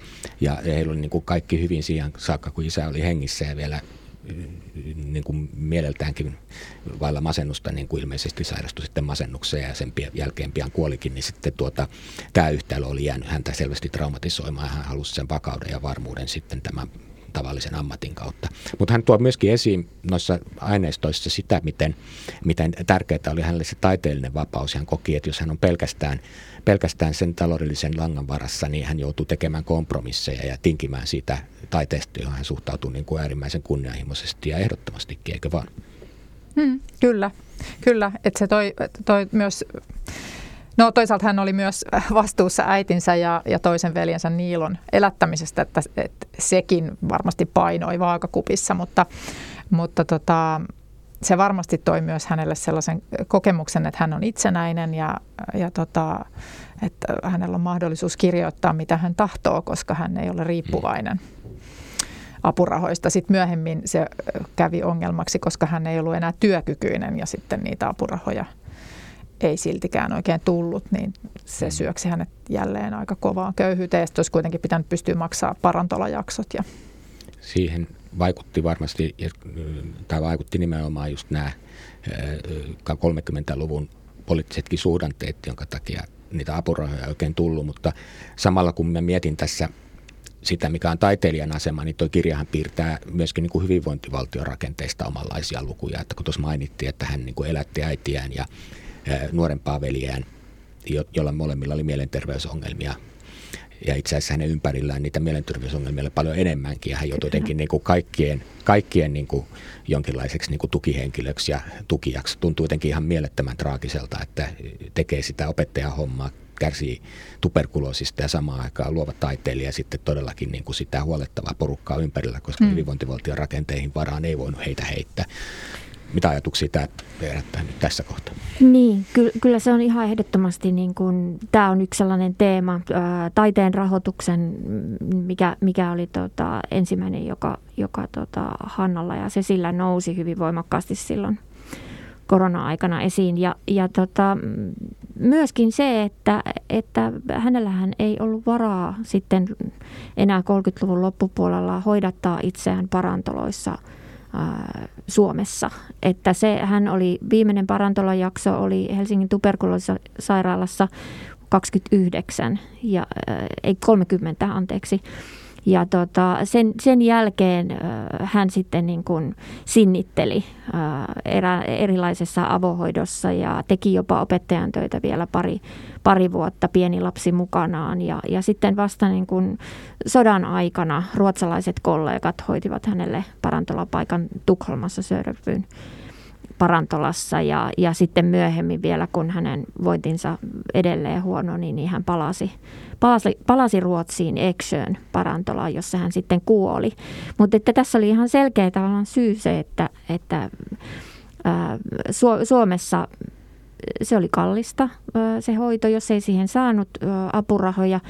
ja heillä oli niin kuin kaikki hyvin siihen saakka, kun isä oli hengissä ja vielä niin kuin mieleltäänkin vailla masennusta, niin kuin ilmeisesti sairastui sitten masennukseen ja sen jälkeen pian kuolikin, niin sitten tuota, tämä yhtälö oli jäänyt häntä selvästi traumatisoimaan ja hän halusi sen vakauden ja varmuuden sitten tämän tavallisen ammatin kautta. Mutta hän tuo myöskin esiin noissa aineistoissa sitä, miten, miten tärkeää oli hänelle se taiteellinen vapaus. Hän koki, että jos hän on pelkästään, pelkästään sen taloudellisen langan varassa, niin hän joutuu tekemään kompromisseja ja tinkimään siitä taiteesta, johon hän suhtautuu niin kuin äärimmäisen kunnianhimoisesti ja ehdottomastikin, eikö vaan? Hmm, kyllä, kyllä. Että se toi, toi myös No toisaalta hän oli myös vastuussa äitinsä ja, ja toisen veljensä Niilon elättämisestä, että, että sekin varmasti painoi vaakakupissa, mutta, mutta tota, se varmasti toi myös hänelle sellaisen kokemuksen, että hän on itsenäinen ja, ja tota, että hänellä on mahdollisuus kirjoittaa mitä hän tahtoo, koska hän ei ole riippuvainen apurahoista. Sitten myöhemmin se kävi ongelmaksi, koska hän ei ollut enää työkykyinen ja sitten niitä apurahoja – ei siltikään oikein tullut, niin se mm. syöksi hänet jälleen aika kovaan köyhyyteen. Ja olisi kuitenkin pitänyt pystyä maksaa parantolajaksot. Ja... Siihen vaikutti varmasti, tai vaikutti nimenomaan just nämä 30-luvun poliittisetkin suhdanteet, jonka takia niitä apurahoja ei oikein tullut, mutta samalla kun mä mietin tässä sitä, mikä on taiteilijan asema, niin tuo kirjahan piirtää myöskin niin kuin hyvinvointivaltion rakenteista omanlaisia lukuja. Että kun tuossa mainittiin, että hän niin kuin elätti äitiään ja nuorempaa veljään, jolla molemmilla oli mielenterveysongelmia. Ja itse asiassa hänen ympärillään niitä mielenterveysongelmia oli paljon enemmänkin. Ja hän joutui jotenkin niin kuin kaikkien, kaikkien niin kuin jonkinlaiseksi niin kuin tukihenkilöksi ja tukijaksi. Tuntuu jotenkin ihan mielettömän traagiselta, että tekee sitä opettajan hommaa, kärsii tuberkuloosista ja samaan aikaan luova taiteilija sitten todellakin niin kuin sitä huolettavaa porukkaa ympärillä, koska mm. hyvinvointivaltion rakenteihin varaan ei voinut heitä heittää. Mitä ajatuksia tämä herättää nyt tässä kohtaa? Niin, ky- kyllä se on ihan ehdottomasti, niin kuin, tämä on yksi sellainen teema, ää, taiteen rahoituksen, mikä, mikä oli tota, ensimmäinen, joka, joka tota, Hannalla ja se sillä nousi hyvin voimakkaasti silloin korona-aikana esiin. Ja, ja tota, myöskin se, että, että hänellähän ei ollut varaa sitten enää 30-luvun loppupuolella hoidattaa itseään parantoloissa – Suomessa. Että se, hän oli, viimeinen parantolajakso oli Helsingin tuberkuloosisairaalassa 29, ja, ei 30 anteeksi. Ja tota, sen, sen jälkeen hän sitten niin kuin sinnitteli erä, erilaisessa avohoidossa ja teki jopa opettajan töitä vielä pari, pari vuotta pieni lapsi mukanaan. Ja, ja sitten vasta niin kuin sodan aikana ruotsalaiset kollegat hoitivat hänelle parantolapaikan Tukholmassa Sörvyn parantolassa ja, ja sitten myöhemmin vielä, kun hänen vointinsa edelleen huono, niin, niin hän palasi, palasi, palasi Ruotsiin Eksöön parantolaan, jossa hän sitten kuoli. Mutta että tässä oli ihan selkeä tavallaan syy se, että, että ää, Suomessa se oli kallista se hoito, jos ei siihen saanut apurahoja,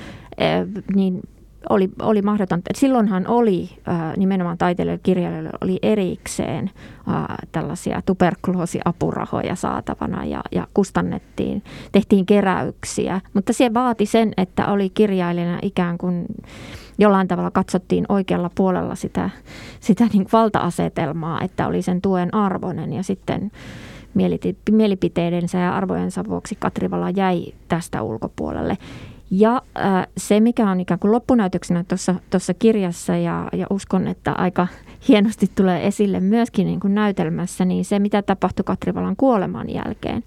niin oli, oli mahdotonta. Silloinhan oli äh, nimenomaan taiteilijoille kirjailijoille oli erikseen äh, tällaisia tuberkuloosiapurahoja saatavana ja, ja kustannettiin, tehtiin keräyksiä. Mutta se vaati sen, että oli kirjailijana ikään kuin jollain tavalla katsottiin oikealla puolella sitä, sitä niin valta-asetelmaa, että oli sen tuen arvoinen ja sitten mielipiteidensä ja arvojensa vuoksi Katrivala jäi tästä ulkopuolelle. Ja äh, se, mikä on ikään kuin loppunäytöksenä tuossa kirjassa ja, ja uskon, että aika hienosti tulee esille myöskin niin kuin näytelmässä, niin se, mitä tapahtui Katrivalan kuoleman jälkeen.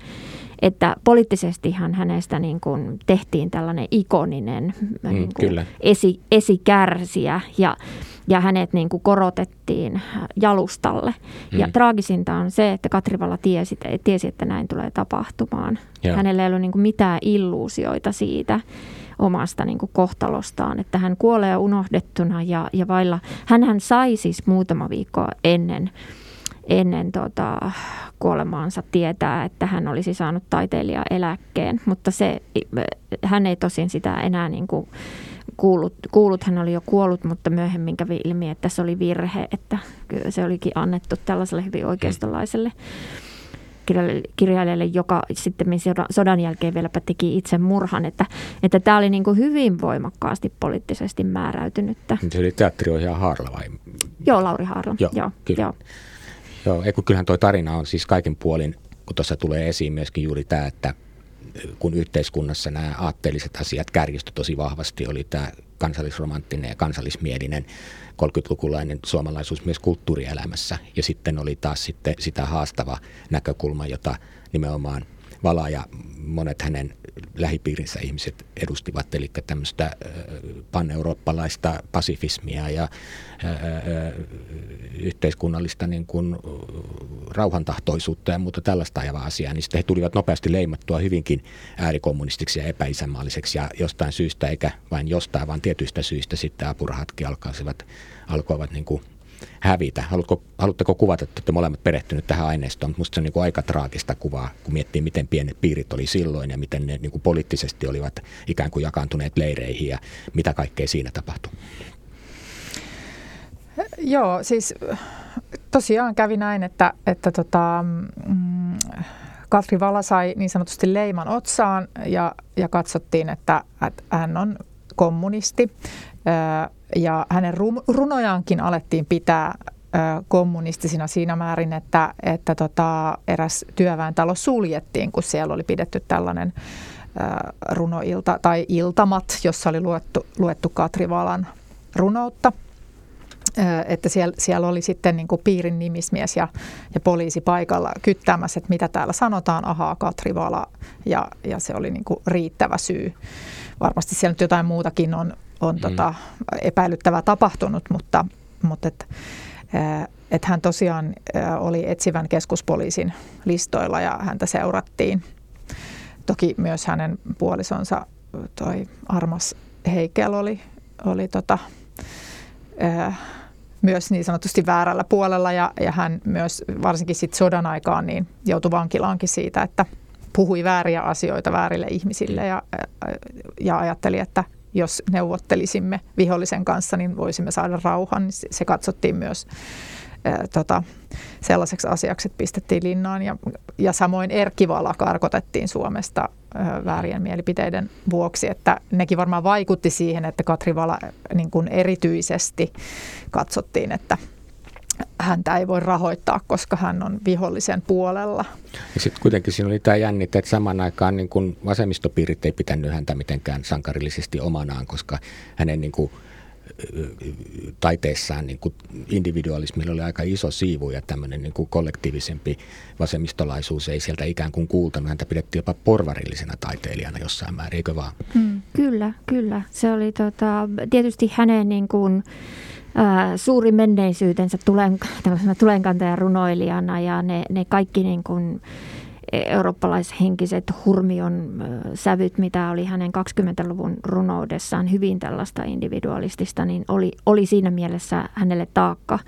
Että poliittisestihan hänestä niin kuin tehtiin tällainen ikoninen mm, niin kuin. Esi, esikärsijä ja, ja hänet niin kuin korotettiin jalustalle. Mm. Ja traagisinta on se, että Katrivala tiesi, tiesi, että näin tulee tapahtumaan. Ja. Hänellä ei ollut niin kuin mitään illuusioita siitä omasta niin kuin kohtalostaan, että hän kuolee unohdettuna ja, ja vailla. Hänhän sai siis muutama viikko ennen ennen tota, kuolemaansa tietää, että hän olisi saanut taiteilijaeläkkeen, mutta se, hän ei tosin sitä enää niin kuin kuullut, kuullut, hän oli jo kuollut, mutta myöhemmin kävi ilmi, että se oli virhe, että se olikin annettu tällaiselle hyvin oikeistolaiselle kirjailijalle, joka sitten sodan jälkeen vieläpä teki itse murhan, että, että tämä oli niin kuin hyvin voimakkaasti poliittisesti määräytynyttä. Se oli teatteriohjaaja Haarla vai? Joo, Lauri Haarla. Joo, joo, kyllä. joo. joo ei, kyllähän tuo tarina on siis kaiken puolin, kun tuossa tulee esiin myöskin juuri tämä, että kun yhteiskunnassa nämä aatteelliset asiat kärjistö tosi vahvasti, oli tämä kansallisromanttinen ja kansallismielinen 30-lukulainen suomalaisuus myös kulttuurielämässä. Ja sitten oli taas sitten sitä haastava näkökulma, jota nimenomaan Vala ja monet hänen lähipiirinsä ihmiset edustivat, eli tämmöistä pan-eurooppalaista pasifismia ja yhteiskunnallista niin kuin rauhantahtoisuutta ja muuta tällaista ajavaa asiaa, niin sitten he tulivat nopeasti leimattua hyvinkin äärikommunistiksi ja epäisänmaalliseksi ja jostain syystä, eikä vain jostain, vaan tietyistä syistä sitten apurahatkin alkaisivat, alkoivat niin kuin hävitä. Haluatko, haluatteko kuvata, että olette molemmat perehtyneet tähän aineistoon, mutta se on niin kuin aika traagista kuvaa, kun miettii, miten pienet piirit oli silloin ja miten ne niin kuin poliittisesti olivat ikään kuin jakaantuneet leireihin ja mitä kaikkea siinä tapahtui. Joo, siis tosiaan kävi näin, että, että tota, mm, Katri Vala sai niin sanotusti leiman otsaan ja, ja katsottiin, että, että hän on kommunisti ja hänen runojaankin alettiin pitää kommunistisina siinä määrin, että, että tota, eräs työväentalo suljettiin, kun siellä oli pidetty tällainen runoilta tai iltamat, jossa oli luettu, luettu Katrivalan runoutta. Että siellä, siellä oli sitten niin kuin piirin nimismies ja, ja poliisi paikalla kyttäämässä, että mitä täällä sanotaan, ahaa Katrivala, ja, ja se oli niin kuin riittävä syy. Varmasti siellä nyt jotain muutakin on, on mm. tota, epäilyttävää tapahtunut, mutta, mutta et, et hän tosiaan oli etsivän keskuspoliisin listoilla ja häntä seurattiin. Toki myös hänen puolisonsa toi Armas Heikel oli, oli tota, myös niin sanotusti väärällä puolella ja, ja hän myös varsinkin sit sodan aikaan niin joutui vankilaankin siitä, että puhui vääriä asioita väärille ihmisille ja, ja ajatteli, että jos neuvottelisimme vihollisen kanssa, niin voisimme saada rauhan. Niin se katsottiin myös ää, tota, sellaiseksi asiaksi, että pistettiin linnaan. Ja, ja samoin Erkkivala karkotettiin Suomesta ää, väärien mielipiteiden vuoksi, että nekin varmaan vaikutti siihen, että Katri Vala niin kuin erityisesti katsottiin, että häntä ei voi rahoittaa, koska hän on vihollisen puolella. Ja sitten kuitenkin siinä oli tämä jännite, että saman aikaan niin kun vasemmistopiirit ei pitänyt häntä mitenkään sankarillisesti omanaan, koska hänen niin kuin taiteessaan niin kuin individualismilla oli aika iso siivu ja tämmöinen niin kuin kollektiivisempi vasemmistolaisuus ei sieltä ikään kuin kuultanut. Häntä pidettiin jopa porvarillisena taiteilijana jossain määrin, eikö vaan? Mm, kyllä, kyllä. Se oli tota, tietysti hänen niin kuin, suuri menneisyytensä tulen, <laughs> tulenkantajan runoilijana ja ne, ne kaikki niin kuin, eurooppalaishenkiset hurmion sävyt, mitä oli hänen 20-luvun runoudessaan hyvin tällaista individualistista, niin oli, oli siinä mielessä hänelle taakka.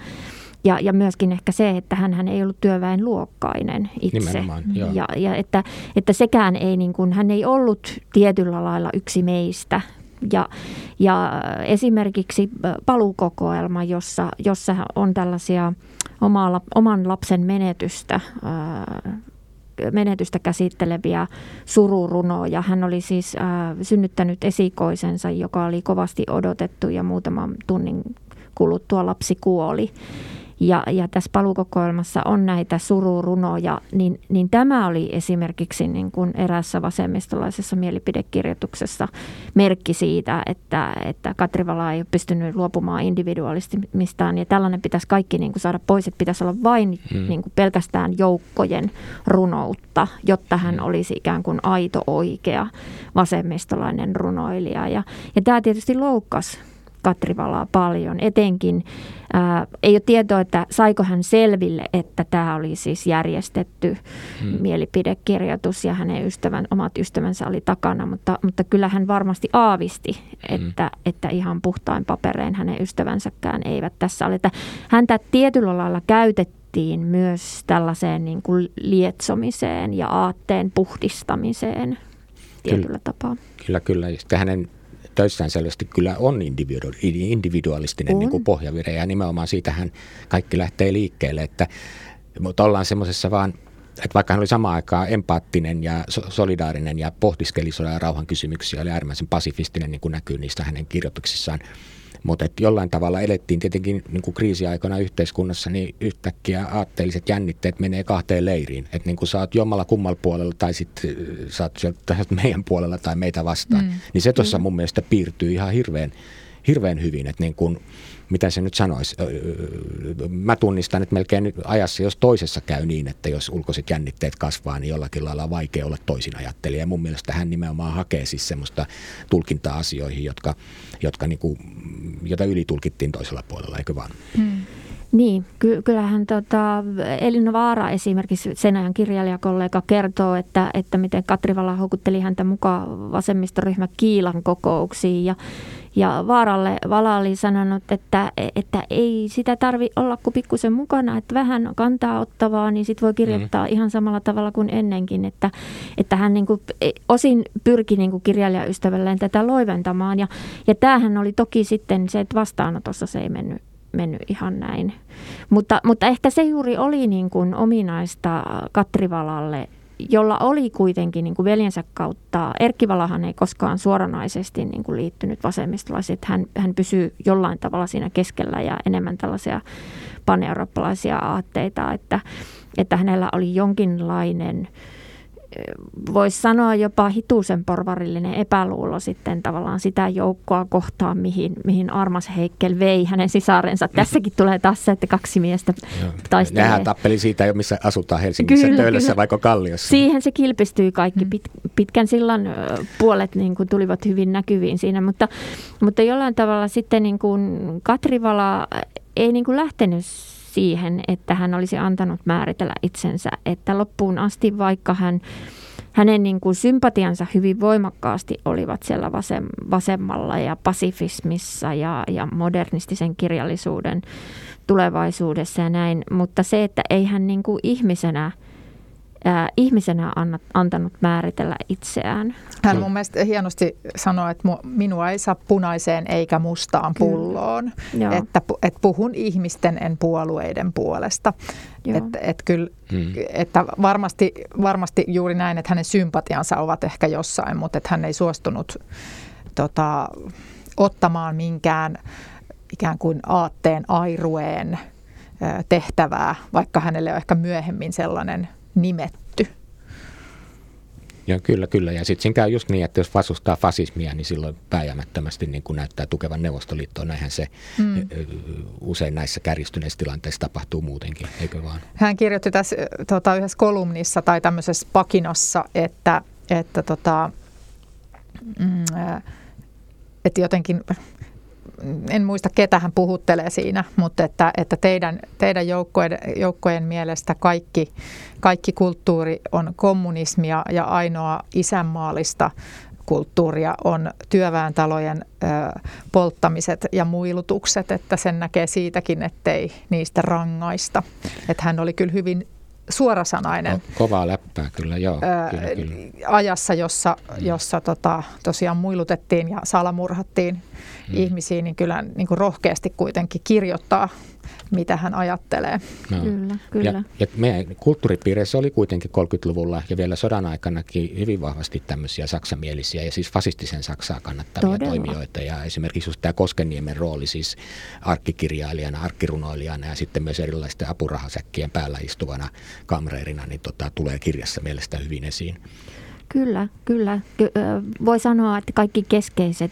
Ja, ja myöskin ehkä se, että hän ei ollut työväen luokkainen itse. Ja, ja että, että sekään ei, niin kuin, hän ei ollut tietyllä lailla yksi meistä. Ja, ja esimerkiksi palukokoelma, jossa, jossa on tällaisia omalla, oman lapsen menetystä menetystä käsitteleviä sururunoja. Hän oli siis äh, synnyttänyt esikoisensa, joka oli kovasti odotettu ja muutaman tunnin kuluttua lapsi kuoli ja, ja tässä palukokoelmassa on näitä sururunoja, niin, niin tämä oli esimerkiksi niin kuin erässä vasemmistolaisessa mielipidekirjoituksessa merkki siitä, että, että Katrivala ei ole pystynyt luopumaan individualistimistaan ja tällainen pitäisi kaikki niin kuin saada pois, että pitäisi olla vain hmm. niin kuin pelkästään joukkojen runoutta, jotta hän hmm. olisi ikään kuin aito oikea vasemmistolainen runoilija ja, ja tämä tietysti loukkasi Katrivalaa paljon. Etenkin ää, ei ole tietoa, että saiko hän selville, että tämä oli siis järjestetty hmm. mielipidekirjoitus ja hänen ystävän, omat ystävänsä oli takana, mutta, mutta kyllä hän varmasti aavisti, hmm. että, hmm. että ihan puhtain paperein hänen ystävänsäkään eivät tässä ole. Että häntä tietyllä lailla käytettiin myös tällaiseen niin kuin lietsomiseen ja aatteen puhdistamiseen tietyllä kyllä, tapaa. Kyllä, kyllä. Ja hänen töissään selvästi kyllä on individualistinen niin kuin pohjavire ja nimenomaan siitähän kaikki lähtee liikkeelle, että mutta ollaan semmoisessa vaan että vaikka hän oli samaan aikaan empaattinen ja solidaarinen ja pohdiskeli sodan ja rauhan kysymyksiä, oli äärimmäisen pasifistinen, niin kuin näkyy niistä hänen kirjoituksissaan, mutta että jollain tavalla elettiin tietenkin niin kuin kriisiaikana yhteiskunnassa, niin yhtäkkiä aatteelliset jännitteet menee kahteen leiriin. Että niin kuin sä oot jommalla kummalla puolella tai sitten sä oot meidän puolella tai meitä vastaan. Mm. Niin se tuossa mun mielestä piirtyy ihan hirveän, hirveän hyvin. Että niin kuin, mitä se nyt sanoisi, mä tunnistan, että melkein ajassa, jos toisessa käy niin, että jos ulkoiset jännitteet kasvaa, niin jollakin lailla on vaikea olla toisin ajattelija. Ja mun mielestä hän nimenomaan hakee siis semmoista tulkintaa asioihin, jotka, jotka niin kuin, jota ylitulkittiin toisella puolella, eikö vaan? Hmm. Niin, ky- kyllähän tota, Elina Vaara esimerkiksi sen ajan kirjailijakollega kertoo, että, että miten Katrivala houkutteli häntä mukaan vasemmistoryhmä Kiilan kokouksiin ja ja Vaaralle Vala oli sanonut, että, että ei sitä tarvi olla kuin pikkusen mukana, että vähän kantaa ottavaa, niin sitten voi kirjoittaa mm. ihan samalla tavalla kuin ennenkin. Että, että hän niin kuin osin pyrki niin kuin kirjailijaystävälleen tätä loiventamaan. Ja, ja tämähän oli toki sitten se, että vastaanotossa se ei mennyt mennyt ihan näin. Mutta, mutta ehkä se juuri oli niin kuin ominaista Katrivalalle jolla oli kuitenkin niin kuin veljensä kautta, Erkki Valahan ei koskaan suoranaisesti niin kuin liittynyt vasemmistolaisiin, hän, hän pysyy jollain tavalla siinä keskellä ja enemmän tällaisia paneurooppalaisia aatteita, että, että hänellä oli jonkinlainen voisi sanoa jopa hituisen porvarillinen epäluulo sitten tavallaan sitä joukkoa kohtaan, mihin, mihin Armas Heikkel vei hänen sisarensa. Tässäkin tulee taas se, että kaksi miestä taistelee. Nehän tappeli siitä, missä asutaan Helsingissä, kyllä, Töölössä kyllä. vaikka Kalliossa. Siihen se kilpistyi kaikki. Pit, pitkän sillan puolet niin kuin tulivat hyvin näkyviin siinä, mutta, mutta jollain tavalla sitten niin kuin Katrivala ei niin kuin lähtenyt siihen, että hän olisi antanut määritellä itsensä, että loppuun asti vaikka hän hänen niin kuin sympatiansa hyvin voimakkaasti olivat siellä vasem, vasemmalla ja pasifismissa ja, ja modernistisen kirjallisuuden tulevaisuudessa ja näin. Mutta se, että ei hän niin kuin ihmisenä – ää, ihmisenä annat, antanut määritellä itseään. Hän mun mielestä hienosti sanoi, että minua ei saa punaiseen eikä mustaan pulloon. Että, että puhun ihmisten en puolueiden puolesta. Että, että, kyllä, hmm. että varmasti, varmasti juuri näin, että hänen sympatiansa ovat ehkä jossain, mutta että hän ei suostunut tota, ottamaan minkään ikään kuin aatteen airueen tehtävää, vaikka hänelle on ehkä myöhemmin sellainen nimetty. Ja kyllä, kyllä. Ja sitten siinä käy just niin, että jos vastustaa fasismia, niin silloin pääjämättömästi niin kuin näyttää tukevan Neuvostoliittoa. Näinhän se mm. usein näissä kärjistyneissä tilanteissa tapahtuu muutenkin, eikö vaan? Hän kirjoitti tässä tota, yhdessä kolumnissa tai tämmöisessä pakinossa, että, että, tota, mm, että jotenkin en muista ketä hän puhuttelee siinä, mutta että, että teidän, teidän joukkojen, joukkojen mielestä kaikki, kaikki kulttuuri on kommunismia ja ainoa isänmaallista kulttuuria on työväentalojen polttamiset ja muilutukset, että sen näkee siitäkin, ettei niistä rangaista. Että hän oli kyllä hyvin suorasanainen. Kovaa läppää kyllä, joo. Ää, kyllä, kyllä. Ajassa, jossa, jossa tota, tosiaan muilutettiin ja salamurhattiin mm. ihmisiä, niin kyllä niin kuin rohkeasti kuitenkin kirjoittaa mitä hän ajattelee. No. Kyllä, kyllä. Ja, ja meidän kulttuuripiireissä oli kuitenkin 30-luvulla ja vielä sodan aikanakin hyvin vahvasti tämmöisiä saksamielisiä ja siis fasistisen Saksaa kannattavia Todella. toimijoita. Ja esimerkiksi just tämä Koskenniemen rooli siis arkkikirjailijana, arkkirunoilijana ja sitten myös erilaisten apurahasäkkien päällä istuvana kamreerina, niin tota, tulee kirjassa mielestä hyvin esiin. Kyllä, kyllä. Voi sanoa, että kaikki keskeiset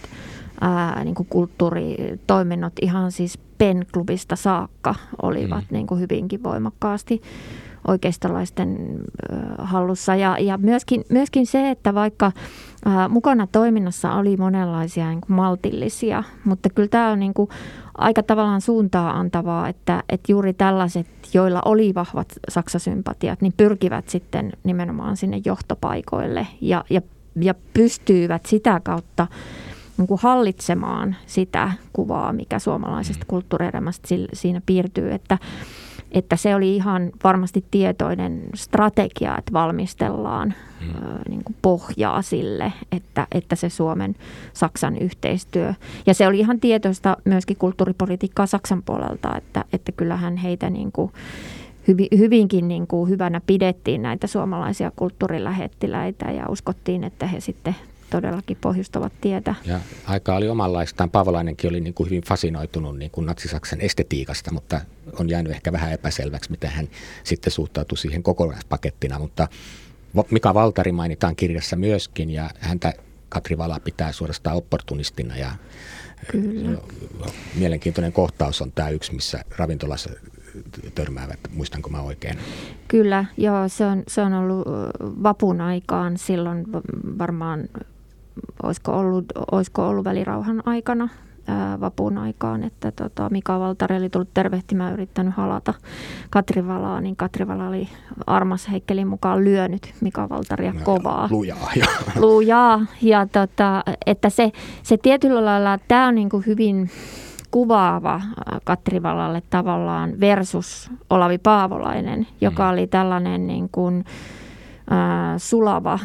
ää, niin kuin kulttuuritoiminnot ihan siis PEN-klubista saakka olivat mm. niin kuin hyvinkin voimakkaasti oikeistolaisten hallussa. Ja, ja myöskin, myöskin se, että vaikka mukana toiminnassa oli monenlaisia niin kuin maltillisia, mutta kyllä tämä on niin kuin aika tavallaan suuntaa antavaa, että, että juuri tällaiset, joilla oli vahvat saksasympatiat, niin pyrkivät sitten nimenomaan sinne johtopaikoille ja, ja, ja pystyivät sitä kautta niin kuin hallitsemaan sitä kuvaa, mikä suomalaisesta mm. kulttuurielämästä siinä piirtyy, että, että se oli ihan varmasti tietoinen strategia, että valmistellaan mm. niin kuin pohjaa sille, että, että se Suomen-Saksan yhteistyö. Ja se oli ihan tietoista myöskin kulttuuripolitiikkaa Saksan puolelta, että, että kyllähän heitä niin kuin hyvinkin niin kuin hyvänä pidettiin näitä suomalaisia kulttuurilähettiläitä ja uskottiin, että he sitten todellakin pohjustavat tietä. Ja aika oli omanlaistaan. Paavolainenkin oli niin kuin hyvin fasinoitunut niin kuin natsisaksan estetiikasta, mutta on jäänyt ehkä vähän epäselväksi, miten hän sitten suhtautui siihen kokonaispakettina. Mutta Mika Valtari mainitaan kirjassa myöskin ja häntä Katri Vala pitää suorastaan opportunistina ja Kyllä. mielenkiintoinen kohtaus on tämä yksi, missä ravintolassa törmäävät, muistanko mä oikein? Kyllä, joo, se on, se on ollut vapun aikaan silloin varmaan olisiko ollut, olisiko ollut välirauhan aikana ää, vapun aikaan, että tota, Mika Valtari oli tullut tervehtimään yrittänyt halata Katrivalaa, niin Katrivala oli Armas Heikkelin mukaan lyönyt Mika Valtaria no, kovaa. Lujaa. Ja. <laughs> Lujaa, ja tota, että se, se tietyllä lailla, tämä on niin kuin hyvin kuvaava Katrivalalle tavallaan versus Olavi Paavolainen, joka mm. oli tällainen niin kuin, sulava,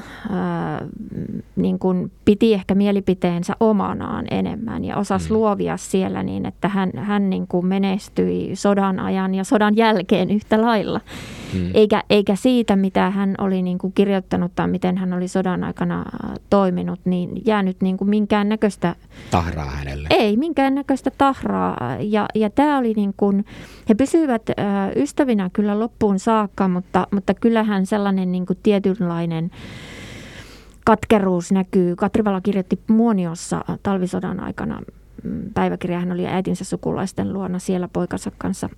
niin kuin piti ehkä mielipiteensä omanaan enemmän ja osasi mm. luovia siellä niin, että hän, hän niin kuin menestyi sodan ajan ja sodan jälkeen yhtä lailla. Mm. Eikä, eikä siitä, mitä hän oli niin kuin kirjoittanut tai miten hän oli sodan aikana toiminut, niin jäänyt niin kuin minkään näköistä... Tahraa hänelle. Ei, minkään näköistä tahraa. Ja, ja tämä oli niin kuin, he pysyivät ystävinä kyllä loppuun saakka, mutta, mutta kyllähän sellainen niin kuin tietynlainen katkeruus näkyy. Katrivala kirjoitti Muoniossa talvisodan aikana mm, päiväkirja. Hän oli äitinsä sukulaisten luona siellä poikansa kanssa,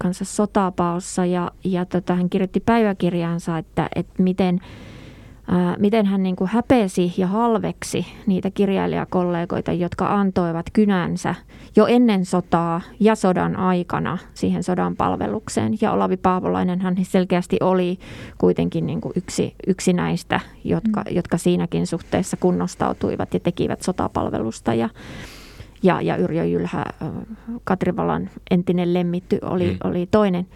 kanssa sotapaossa ja, ja tota, hän kirjoitti päiväkirjaansa, että, että miten – miten hän niin kuin häpesi ja halveksi niitä kirjailijakollegoita, jotka antoivat kynänsä jo ennen sotaa ja sodan aikana siihen sodan palvelukseen. Ja Olavi Paavolainen hän selkeästi oli kuitenkin niin kuin yksi, yksi näistä, jotka, mm. jotka siinäkin suhteessa kunnostautuivat ja tekivät sotapalvelusta. Ja, ja, ja Yrjö Jylhä, Katrivalan entinen lemmitty, oli, mm. oli toinen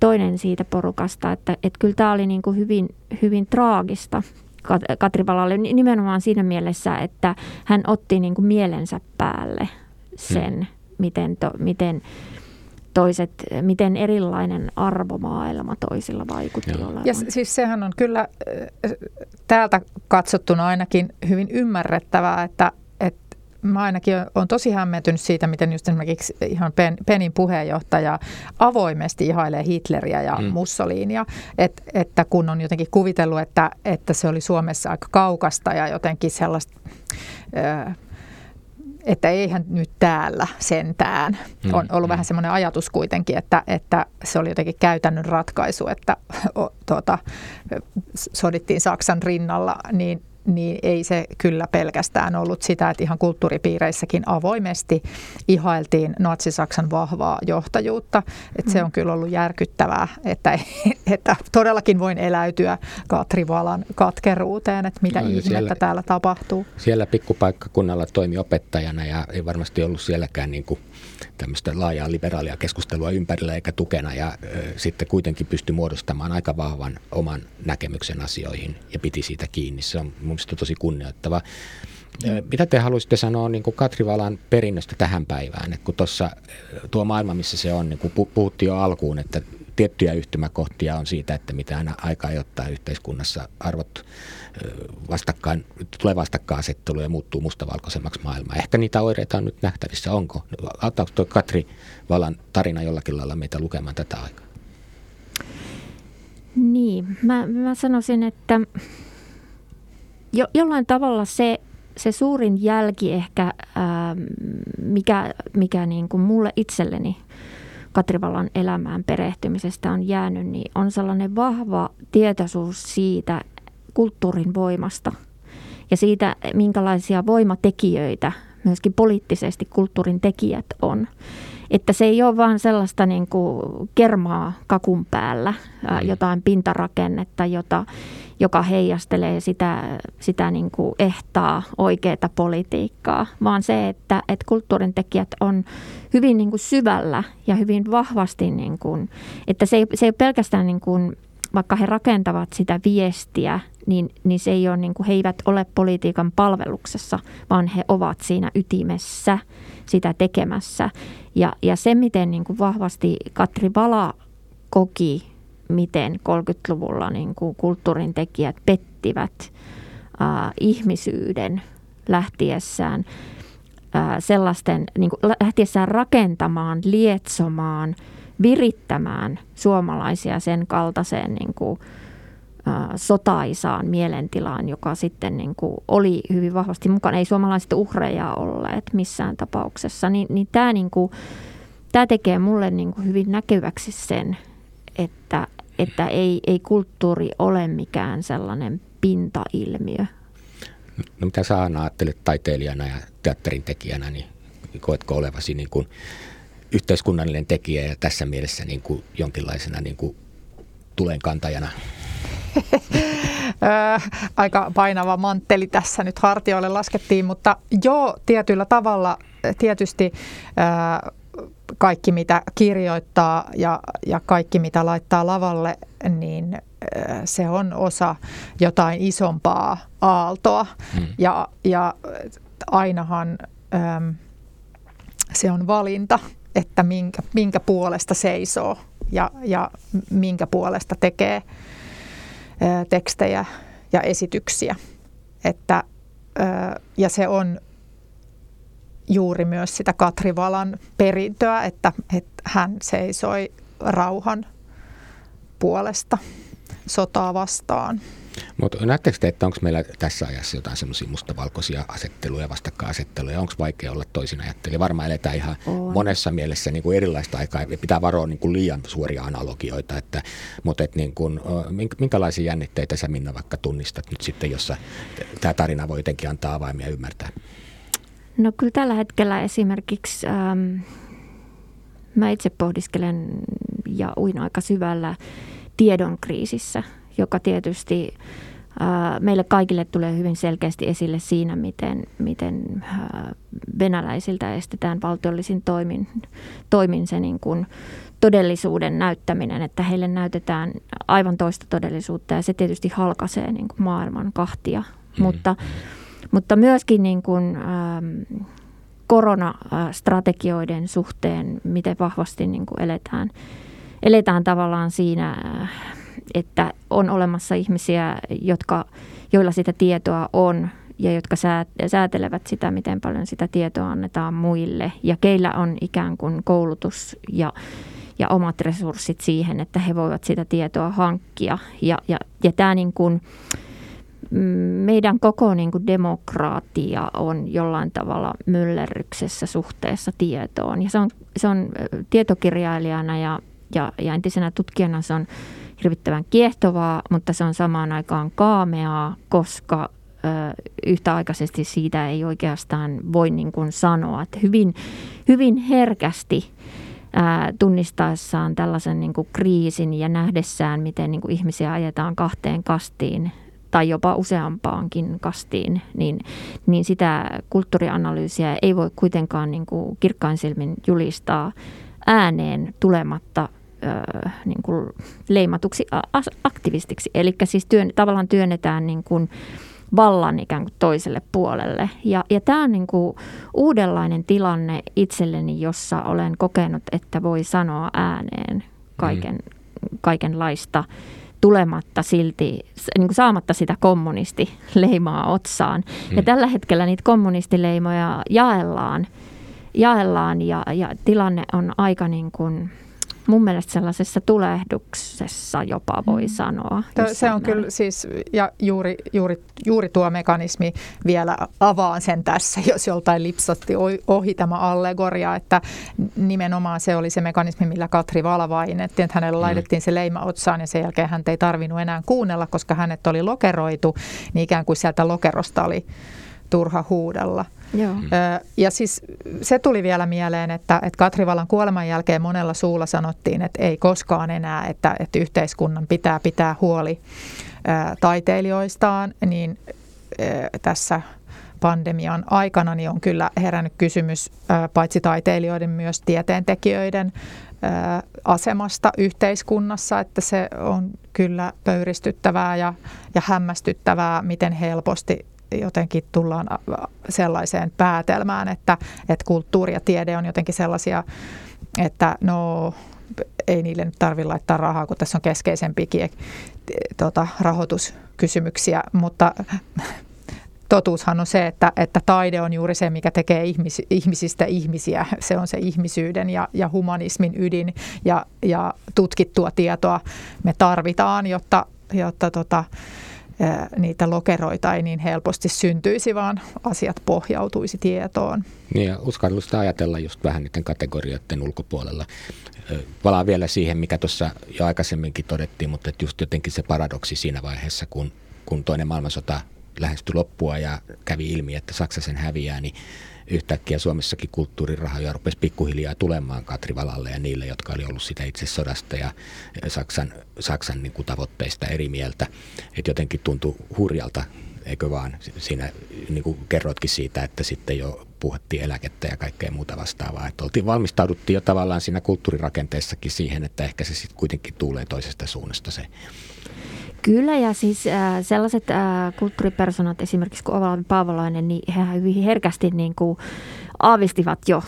toinen siitä porukasta, että, että kyllä tämä oli niin kuin hyvin, hyvin traagista Katri Valalle nimenomaan siinä mielessä, että hän otti niin kuin mielensä päälle sen, hmm. miten, to, miten toiset, miten erilainen arvomaailma toisilla vaikutti Joo. olevan. Ja siis sehän on kyllä täältä katsottuna ainakin hyvin ymmärrettävää, että, että mä ainakin olen tosi hämmentynyt siitä, miten just esimerkiksi ihan Pen, Penin puheenjohtaja avoimesti ihailee Hitleriä ja mm. Mussolinia, Et, että kun on jotenkin kuvitellut, että, että se oli Suomessa aika kaukasta ja jotenkin sellaista... Ö, että eihän nyt täällä sentään. Mm, on ollut mm. vähän semmoinen ajatus kuitenkin, että, että se oli jotenkin käytännön ratkaisu, että o, tuota, sodittiin Saksan rinnalla, niin niin ei se kyllä pelkästään ollut sitä, että ihan kulttuuripiireissäkin avoimesti ihailtiin Natsi-Saksan vahvaa johtajuutta. Että se mm. on kyllä ollut järkyttävää, että, <laughs> että todellakin voin eläytyä Katri Valan katkeruuteen, että mitä no, ihmettä siellä, täällä tapahtuu. Siellä pikkupaikkakunnalla toimi opettajana ja ei varmasti ollut sielläkään niin kuin tämmöistä laajaa liberaalia keskustelua ympärillä eikä tukena ja sitten kuitenkin pystyi muodostamaan aika vahvan oman näkemyksen asioihin ja piti siitä kiinni. Se on mun mielestä tosi kunnioittava. Mitä te haluaisitte sanoa niin kuin Katri Valan perinnöstä tähän päivään? Et kun tuossa tuo maailma, missä se on, niin kuin puhuttiin jo alkuun, että tiettyjä yhtymäkohtia on siitä, että mitä aina aikaa ottaa yhteiskunnassa arvot vastakkain, tulee vastakkainasettelu ja muuttuu mustavalkoisemmaksi maailma. Ehkä niitä oireita on nyt nähtävissä. Onko? Auttaako tuo Katri Valan tarina jollakin lailla meitä lukemaan tätä aikaa? Niin, mä, mä sanoisin, että jo, jollain tavalla se, se suurin jälki ehkä, ää, mikä, mikä niin kuin mulle itselleni Katrivallan elämään perehtymisestä on jäänyt, niin on sellainen vahva tietoisuus siitä kulttuurin voimasta ja siitä, minkälaisia voimatekijöitä myöskin poliittisesti kulttuurin tekijät on. Että se ei ole vain sellaista niin kuin kermaa kakun päällä, ää, mm. jotain pintarakennetta, jota, joka heijastelee sitä, sitä niin kuin ehtaa oikeaa politiikkaa, vaan se, että, että kulttuurin tekijät on hyvin niin kuin syvällä ja hyvin vahvasti, niin kuin, että se ei, se ei ole pelkästään niin kuin, vaikka he rakentavat sitä viestiä, niin, niin se ei ole niin kuin, he eivät ole politiikan palveluksessa, vaan he ovat siinä ytimessä sitä tekemässä. Ja, ja se, miten niin kuin vahvasti Katri Vala koki, miten 30-luvulla niin kuin kulttuurin tekijät pettivät äh, ihmisyyden lähtiessään äh, sellaisten, niin kuin lähtiessään rakentamaan, lietsomaan, virittämään suomalaisia sen kaltaiseen niin kuin, sotaisaan mielentilaan, joka sitten niin kuin oli hyvin vahvasti mukana. Ei suomalaiset uhreja olleet missään tapauksessa. Ni, niin tämä, niin kuin, tämä tekee mulle niin kuin hyvin näkyväksi sen, että, että ei, ei kulttuuri ole mikään sellainen pintailmiö. No mitä sä Anna ajattelet taiteilijana ja teatterin tekijänä, niin koetko olevasi niin kuin yhteiskunnallinen tekijä ja tässä mielessä niin kuin jonkinlaisena niin kuin tulenkantajana? <laughs> Aika painava mantteli tässä nyt hartioille laskettiin, mutta joo, tietyllä tavalla tietysti kaikki mitä kirjoittaa ja, ja kaikki mitä laittaa lavalle, niin se on osa jotain isompaa aaltoa. Hmm. Ja, ja ainahan se on valinta, että minkä, minkä puolesta seisoo ja, ja minkä puolesta tekee tekstejä ja esityksiä. Että, ja se on juuri myös sitä Katri Valan perintöä, että, että hän seisoi rauhan puolesta sotaa vastaan. Mutta näettekö te, että onko meillä tässä ajassa jotain semmoisia mustavalkoisia asetteluja, vastakkainasetteluja? Onko vaikea olla toisin ajattelija? Varmaan eletään ihan on. monessa mielessä niin kuin erilaista aikaa. Pitää varoa niin kuin liian suoria analogioita. Että, mutta et niin kuin, minkälaisia jännitteitä sä Minna vaikka tunnistat nyt sitten, jossa tämä tarina voi jotenkin antaa avaimia ymmärtää? No kyllä tällä hetkellä esimerkiksi ähm, mä itse pohdiskelen ja uin aika syvällä tiedon kriisissä – joka tietysti meille kaikille tulee hyvin selkeästi esille siinä, miten, miten venäläisiltä estetään valtiollisin toimin, toimin se niin kuin todellisuuden näyttäminen, että heille näytetään aivan toista todellisuutta ja se tietysti halkaisee niin kuin maailman kahtia. Mm. Mutta, mutta myöskin niin kuin, ähm, koronastrategioiden suhteen, miten vahvasti niin kuin eletään, eletään tavallaan siinä että on olemassa ihmisiä, jotka, joilla sitä tietoa on ja jotka säätelevät sitä, miten paljon sitä tietoa annetaan muille ja keillä on ikään kuin koulutus ja, ja omat resurssit siihen, että he voivat sitä tietoa hankkia. Ja, ja, ja tämä niin kuin, mm, meidän koko niin kuin demokraatia on jollain tavalla myllerryksessä suhteessa tietoon. Ja se on, se on tietokirjailijana ja, ja, ja entisenä tutkijana se on hirvittävän kiehtovaa, mutta se on samaan aikaan kaameaa, koska yhtäaikaisesti siitä ei oikeastaan voi niin kuin sanoa, että hyvin, hyvin herkästi tunnistaessaan tällaisen niin kuin kriisin ja nähdessään, miten niin kuin ihmisiä ajetaan kahteen kastiin tai jopa useampaankin kastiin, niin, niin sitä kulttuurianalyysiä ei voi kuitenkaan niin kuin kirkkain silmin julistaa ääneen tulematta niin kuin leimatuksi aktivistiksi. Eli siis työn, tavallaan työnnetään niin kuin vallan ikään kuin toiselle puolelle. Ja, ja tämä on niin kuin uudenlainen tilanne itselleni, jossa olen kokenut, että voi sanoa ääneen kaiken, mm. kaikenlaista tulematta silti, niin kuin saamatta sitä kommunistileimaa otsaan. Mm. Ja tällä hetkellä niitä kommunistileimoja jaellaan, jaellaan ja, ja tilanne on aika niin kuin mun mielestä sellaisessa tulehduksessa jopa voi mm. sanoa. To, se on kyllä siis, ja juuri, juuri, juuri tuo mekanismi vielä avaan sen tässä, <laughs> jos joltain lipsatti ohi tämä allegoria, että nimenomaan se oli se mekanismi, millä Katri Valvain, että hänelle mm. laitettiin se leima otsaan ja sen jälkeen hän ei tarvinnut enää kuunnella, koska hänet oli lokeroitu, niin ikään kuin sieltä lokerosta oli turha huudella. Joo. Ja siis se tuli vielä mieleen, että, että Katrivalan kuoleman jälkeen monella suulla sanottiin, että ei koskaan enää, että, että yhteiskunnan pitää pitää huoli taiteilijoistaan, niin tässä pandemian aikana niin on kyllä herännyt kysymys paitsi taiteilijoiden myös tieteentekijöiden asemasta yhteiskunnassa, että se on kyllä pöyristyttävää ja, ja hämmästyttävää, miten helposti jotenkin tullaan sellaiseen päätelmään, että, että kulttuuri ja tiede on jotenkin sellaisia, että no ei niille nyt tarvitse laittaa rahaa, kun tässä on keskeisempikin tota, rahoituskysymyksiä, mutta totuushan on se, että, että taide on juuri se, mikä tekee ihmis, ihmisistä ihmisiä. Se on se ihmisyyden ja, ja humanismin ydin ja, ja tutkittua tietoa me tarvitaan, jotta, jotta tota, niitä lokeroita ei niin helposti syntyisi, vaan asiat pohjautuisi tietoon. Niin uskallusta ajatella just vähän niiden kategorioiden ulkopuolella. Palaan vielä siihen, mikä tuossa jo aikaisemminkin todettiin, mutta just jotenkin se paradoksi siinä vaiheessa, kun, kun toinen maailmansota lähestyi loppua ja kävi ilmi, että Saksa sen häviää, niin yhtäkkiä Suomessakin kulttuurirahoja rupesi pikkuhiljaa tulemaan Katrivalalle ja niille, jotka oli ollut sitä itse sodasta ja Saksan, Saksan niin kuin tavoitteista eri mieltä. Että jotenkin tuntui hurjalta, eikö vaan siinä niin kuin kerroitkin siitä, että sitten jo puhuttiin eläkettä ja kaikkea muuta vastaavaa. Että oltiin, valmistauduttiin jo tavallaan siinä kulttuurirakenteessakin siihen, että ehkä se sitten kuitenkin tulee toisesta suunnasta se Kyllä ja siis äh, sellaiset äh, kulttuuripersonat esimerkiksi kuin Olavi Paavolainen, niin he hyvin herkästi niin kuin aavistivat jo äh,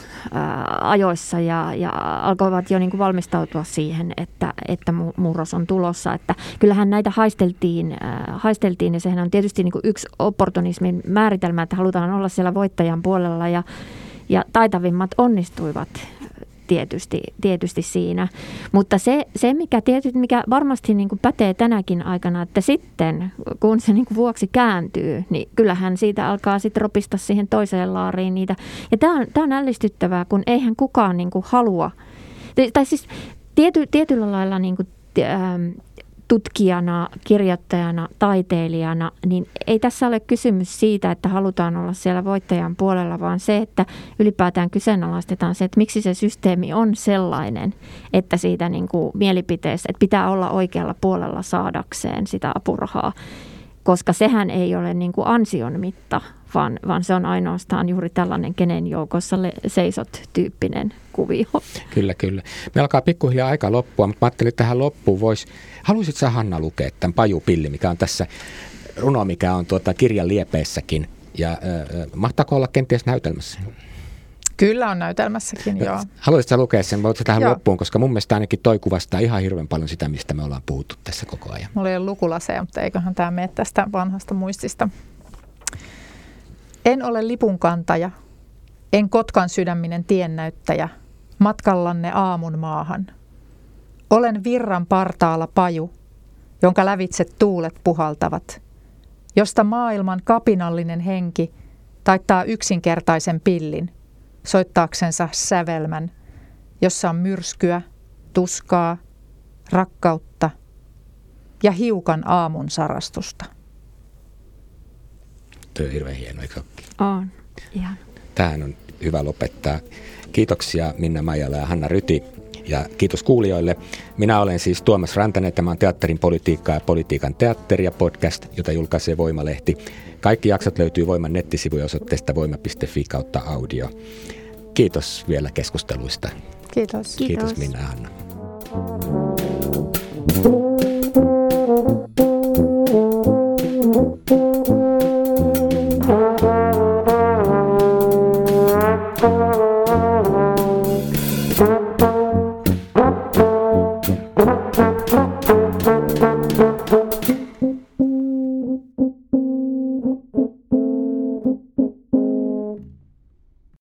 ajoissa ja, ja alkoivat jo niin kuin valmistautua siihen, että, että murros on tulossa. Että kyllähän näitä haisteltiin, äh, haisteltiin ja sehän on tietysti niin kuin yksi opportunismin määritelmä, että halutaan olla siellä voittajan puolella ja, ja taitavimmat onnistuivat tietysti, tietysti siinä. Mutta se, se mikä, tietysti, mikä varmasti niin kuin pätee tänäkin aikana, että sitten kun se niin kuin vuoksi kääntyy, niin kyllähän siitä alkaa sitten ropista siihen toiseen laariin niitä. Ja tämä on, tämä on ällistyttävää, kun eihän kukaan niin kuin halua, tai siis tiety, tietyllä lailla niin kuin, ähm, tutkijana, kirjoittajana, taiteilijana, niin ei tässä ole kysymys siitä, että halutaan olla siellä voittajan puolella, vaan se, että ylipäätään kyseenalaistetaan se, että miksi se systeemi on sellainen, että siitä niin kuin mielipiteestä, että pitää olla oikealla puolella saadakseen sitä apurahaa, koska sehän ei ole niin kuin ansion mitta, vaan, vaan se on ainoastaan juuri tällainen kenen joukossa seisot-tyyppinen kuvio. Kyllä, kyllä. Me alkaa pikkuhiljaa aika loppua, mutta mä ajattelin, että tähän loppuun voisi, haluaisit sä Hanna lukea tämän Pajupilli, mikä on tässä runo, mikä on tuota kirjan liepeessäkin. Ja äh, mahtaako olla kenties näytelmässä? Kyllä on näytelmässäkin, joo. Haluaisitko lukea sen? Voitko tähän joo. loppuun, koska mun mielestä ainakin toi kuvastaa ihan hirveän paljon sitä, mistä me ollaan puhuttu tässä koko ajan. Mulla ei ole lukulaseja, mutta eiköhän tämä mene tästä vanhasta muistista. En ole lipunkantaja, en Kotkan sydäminen tiennäyttäjä, matkallanne aamun maahan. Olen virran partaalla paju, jonka lävitse tuulet puhaltavat, josta maailman kapinallinen henki taittaa yksinkertaisen pillin, soittaaksensa sävelmän, jossa on myrskyä, tuskaa, rakkautta ja hiukan aamun sarastusta. Tuo on hirveän hieno, eikö On, ihan. Tähän on hyvä lopettaa. Kiitoksia Minna Maijala ja Hanna Ryti ja kiitos kuulijoille. Minä olen siis Tuomas Rantanen, tämä on Teatterin politiikkaa ja politiikan teatteri ja podcast, jota julkaisee Voimalehti. Kaikki jaksot löytyy Voiman nettisivujen osoitteesta voima.fi kautta audio. Kiitos vielä keskusteluista. Kiitos. Kiitos. Kiitos Minna ja Hanna.